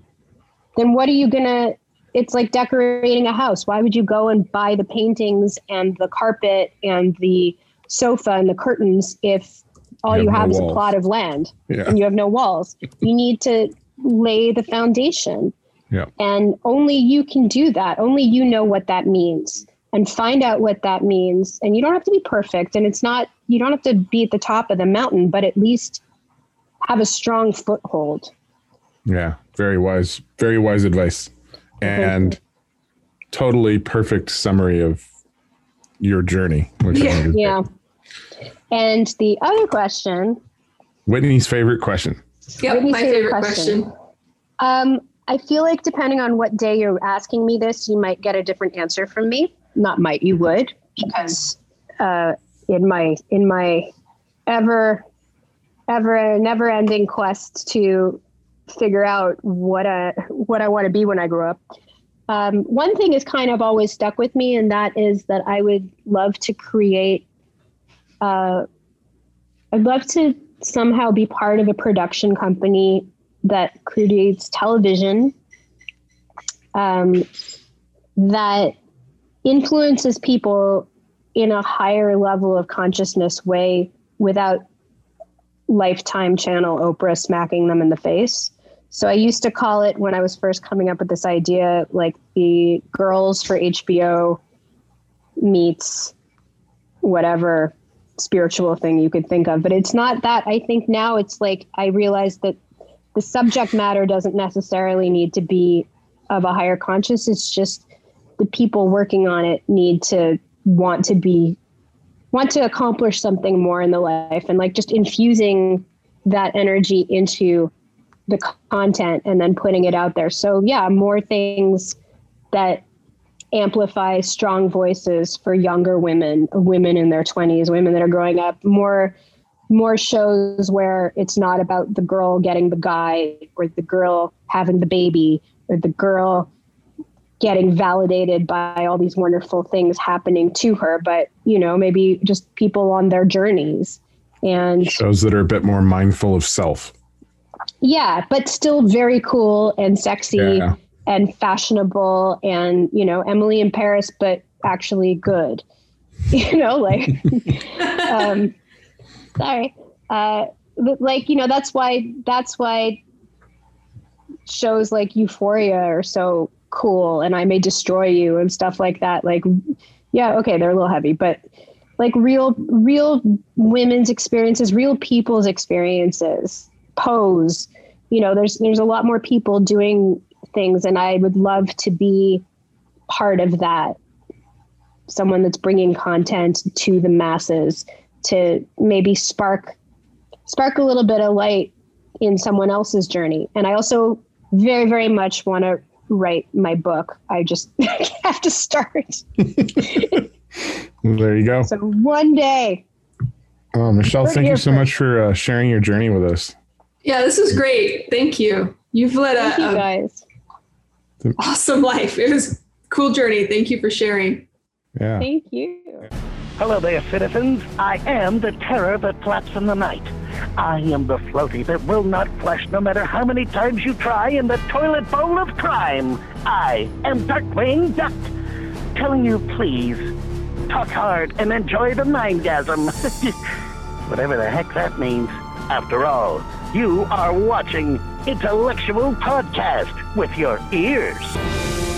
then what are you going to? It's like decorating a house. Why would you go and buy the paintings and the carpet and the sofa and the curtains if all You you have no have is a plot of land Yeah. and you have no walls? you need to lay the foundation. Yeah. And only you can do that. Only you know what that means and find out what that means. And you don't have to be perfect. And it's not, you don't have to be at the top of the mountain, but at least have a strong foothold. Yeah. Very wise, very wise advice, and totally perfect summary of your journey. Which Yeah. great. Yeah. And the other question, Whitney's favorite question. Yep, Whitney's my favorite favorite question. question. um, I feel like depending on what day you're asking me this, you might get a different answer from me. Not might, you would, because uh, in my in my ever ever never ending quest to figure out what I what I want to be when I grow up. Um, one thing is kind of always stuck with me, and that is that I would love to create. Uh, I'd love to somehow be part of a production company that creates television um, that influences people in a higher level of consciousness way without lifetime channel oprah smacking them in the face. So i used to call it when i was first coming up with this idea like the girls for hbo meets whatever spiritual thing you could think of. But it's not that i think now it's like i realized that the subject matter doesn't necessarily need to be of a higher conscious it's just the people working on it need to want to be want to accomplish something more in the life and like just infusing that energy into the content and then putting it out there. So yeah more things that amplify strong voices for younger women women in their 20s women that are growing up more more shows where it's not about the girl getting the guy or the girl having the baby or the girl getting validated by all these wonderful things happening to her but you know maybe just people on their journeys and Shows that are a bit more mindful of self. yeah but still very cool and sexy Yeah. and fashionable and you know emily in paris but actually good you know like um sorry uh like you know that's why that's why shows like euphoria are so cool and i may destroy you and stuff like that. Like yeah okay they're a little heavy but like real real women's experiences real people's experiences pose you know there's there's a lot more people doing things and i would love to be part of that. Someone that's bringing content to the masses to maybe spark spark a little bit of light in someone else's journey. And i also very very much want to write my book i just have to start There you go. so one day Oh, Michelle, We're thank you so for- much for uh, sharing your journey with us. Yeah, this is great. Thank you. You've led thank you a, a guys awesome life. It was a cool journey. Thank you for sharing. Yeah. thank you Hello there, citizens. I am the terror that flaps in the night. I am the floaty that will not flush no matter how many times you try in the toilet bowl of crime. I am Darkwing Duck, telling you please, talk hard and enjoy the mindgasm. Whatever the heck that means. After all, you are watching Intellexual Podcast with your ears.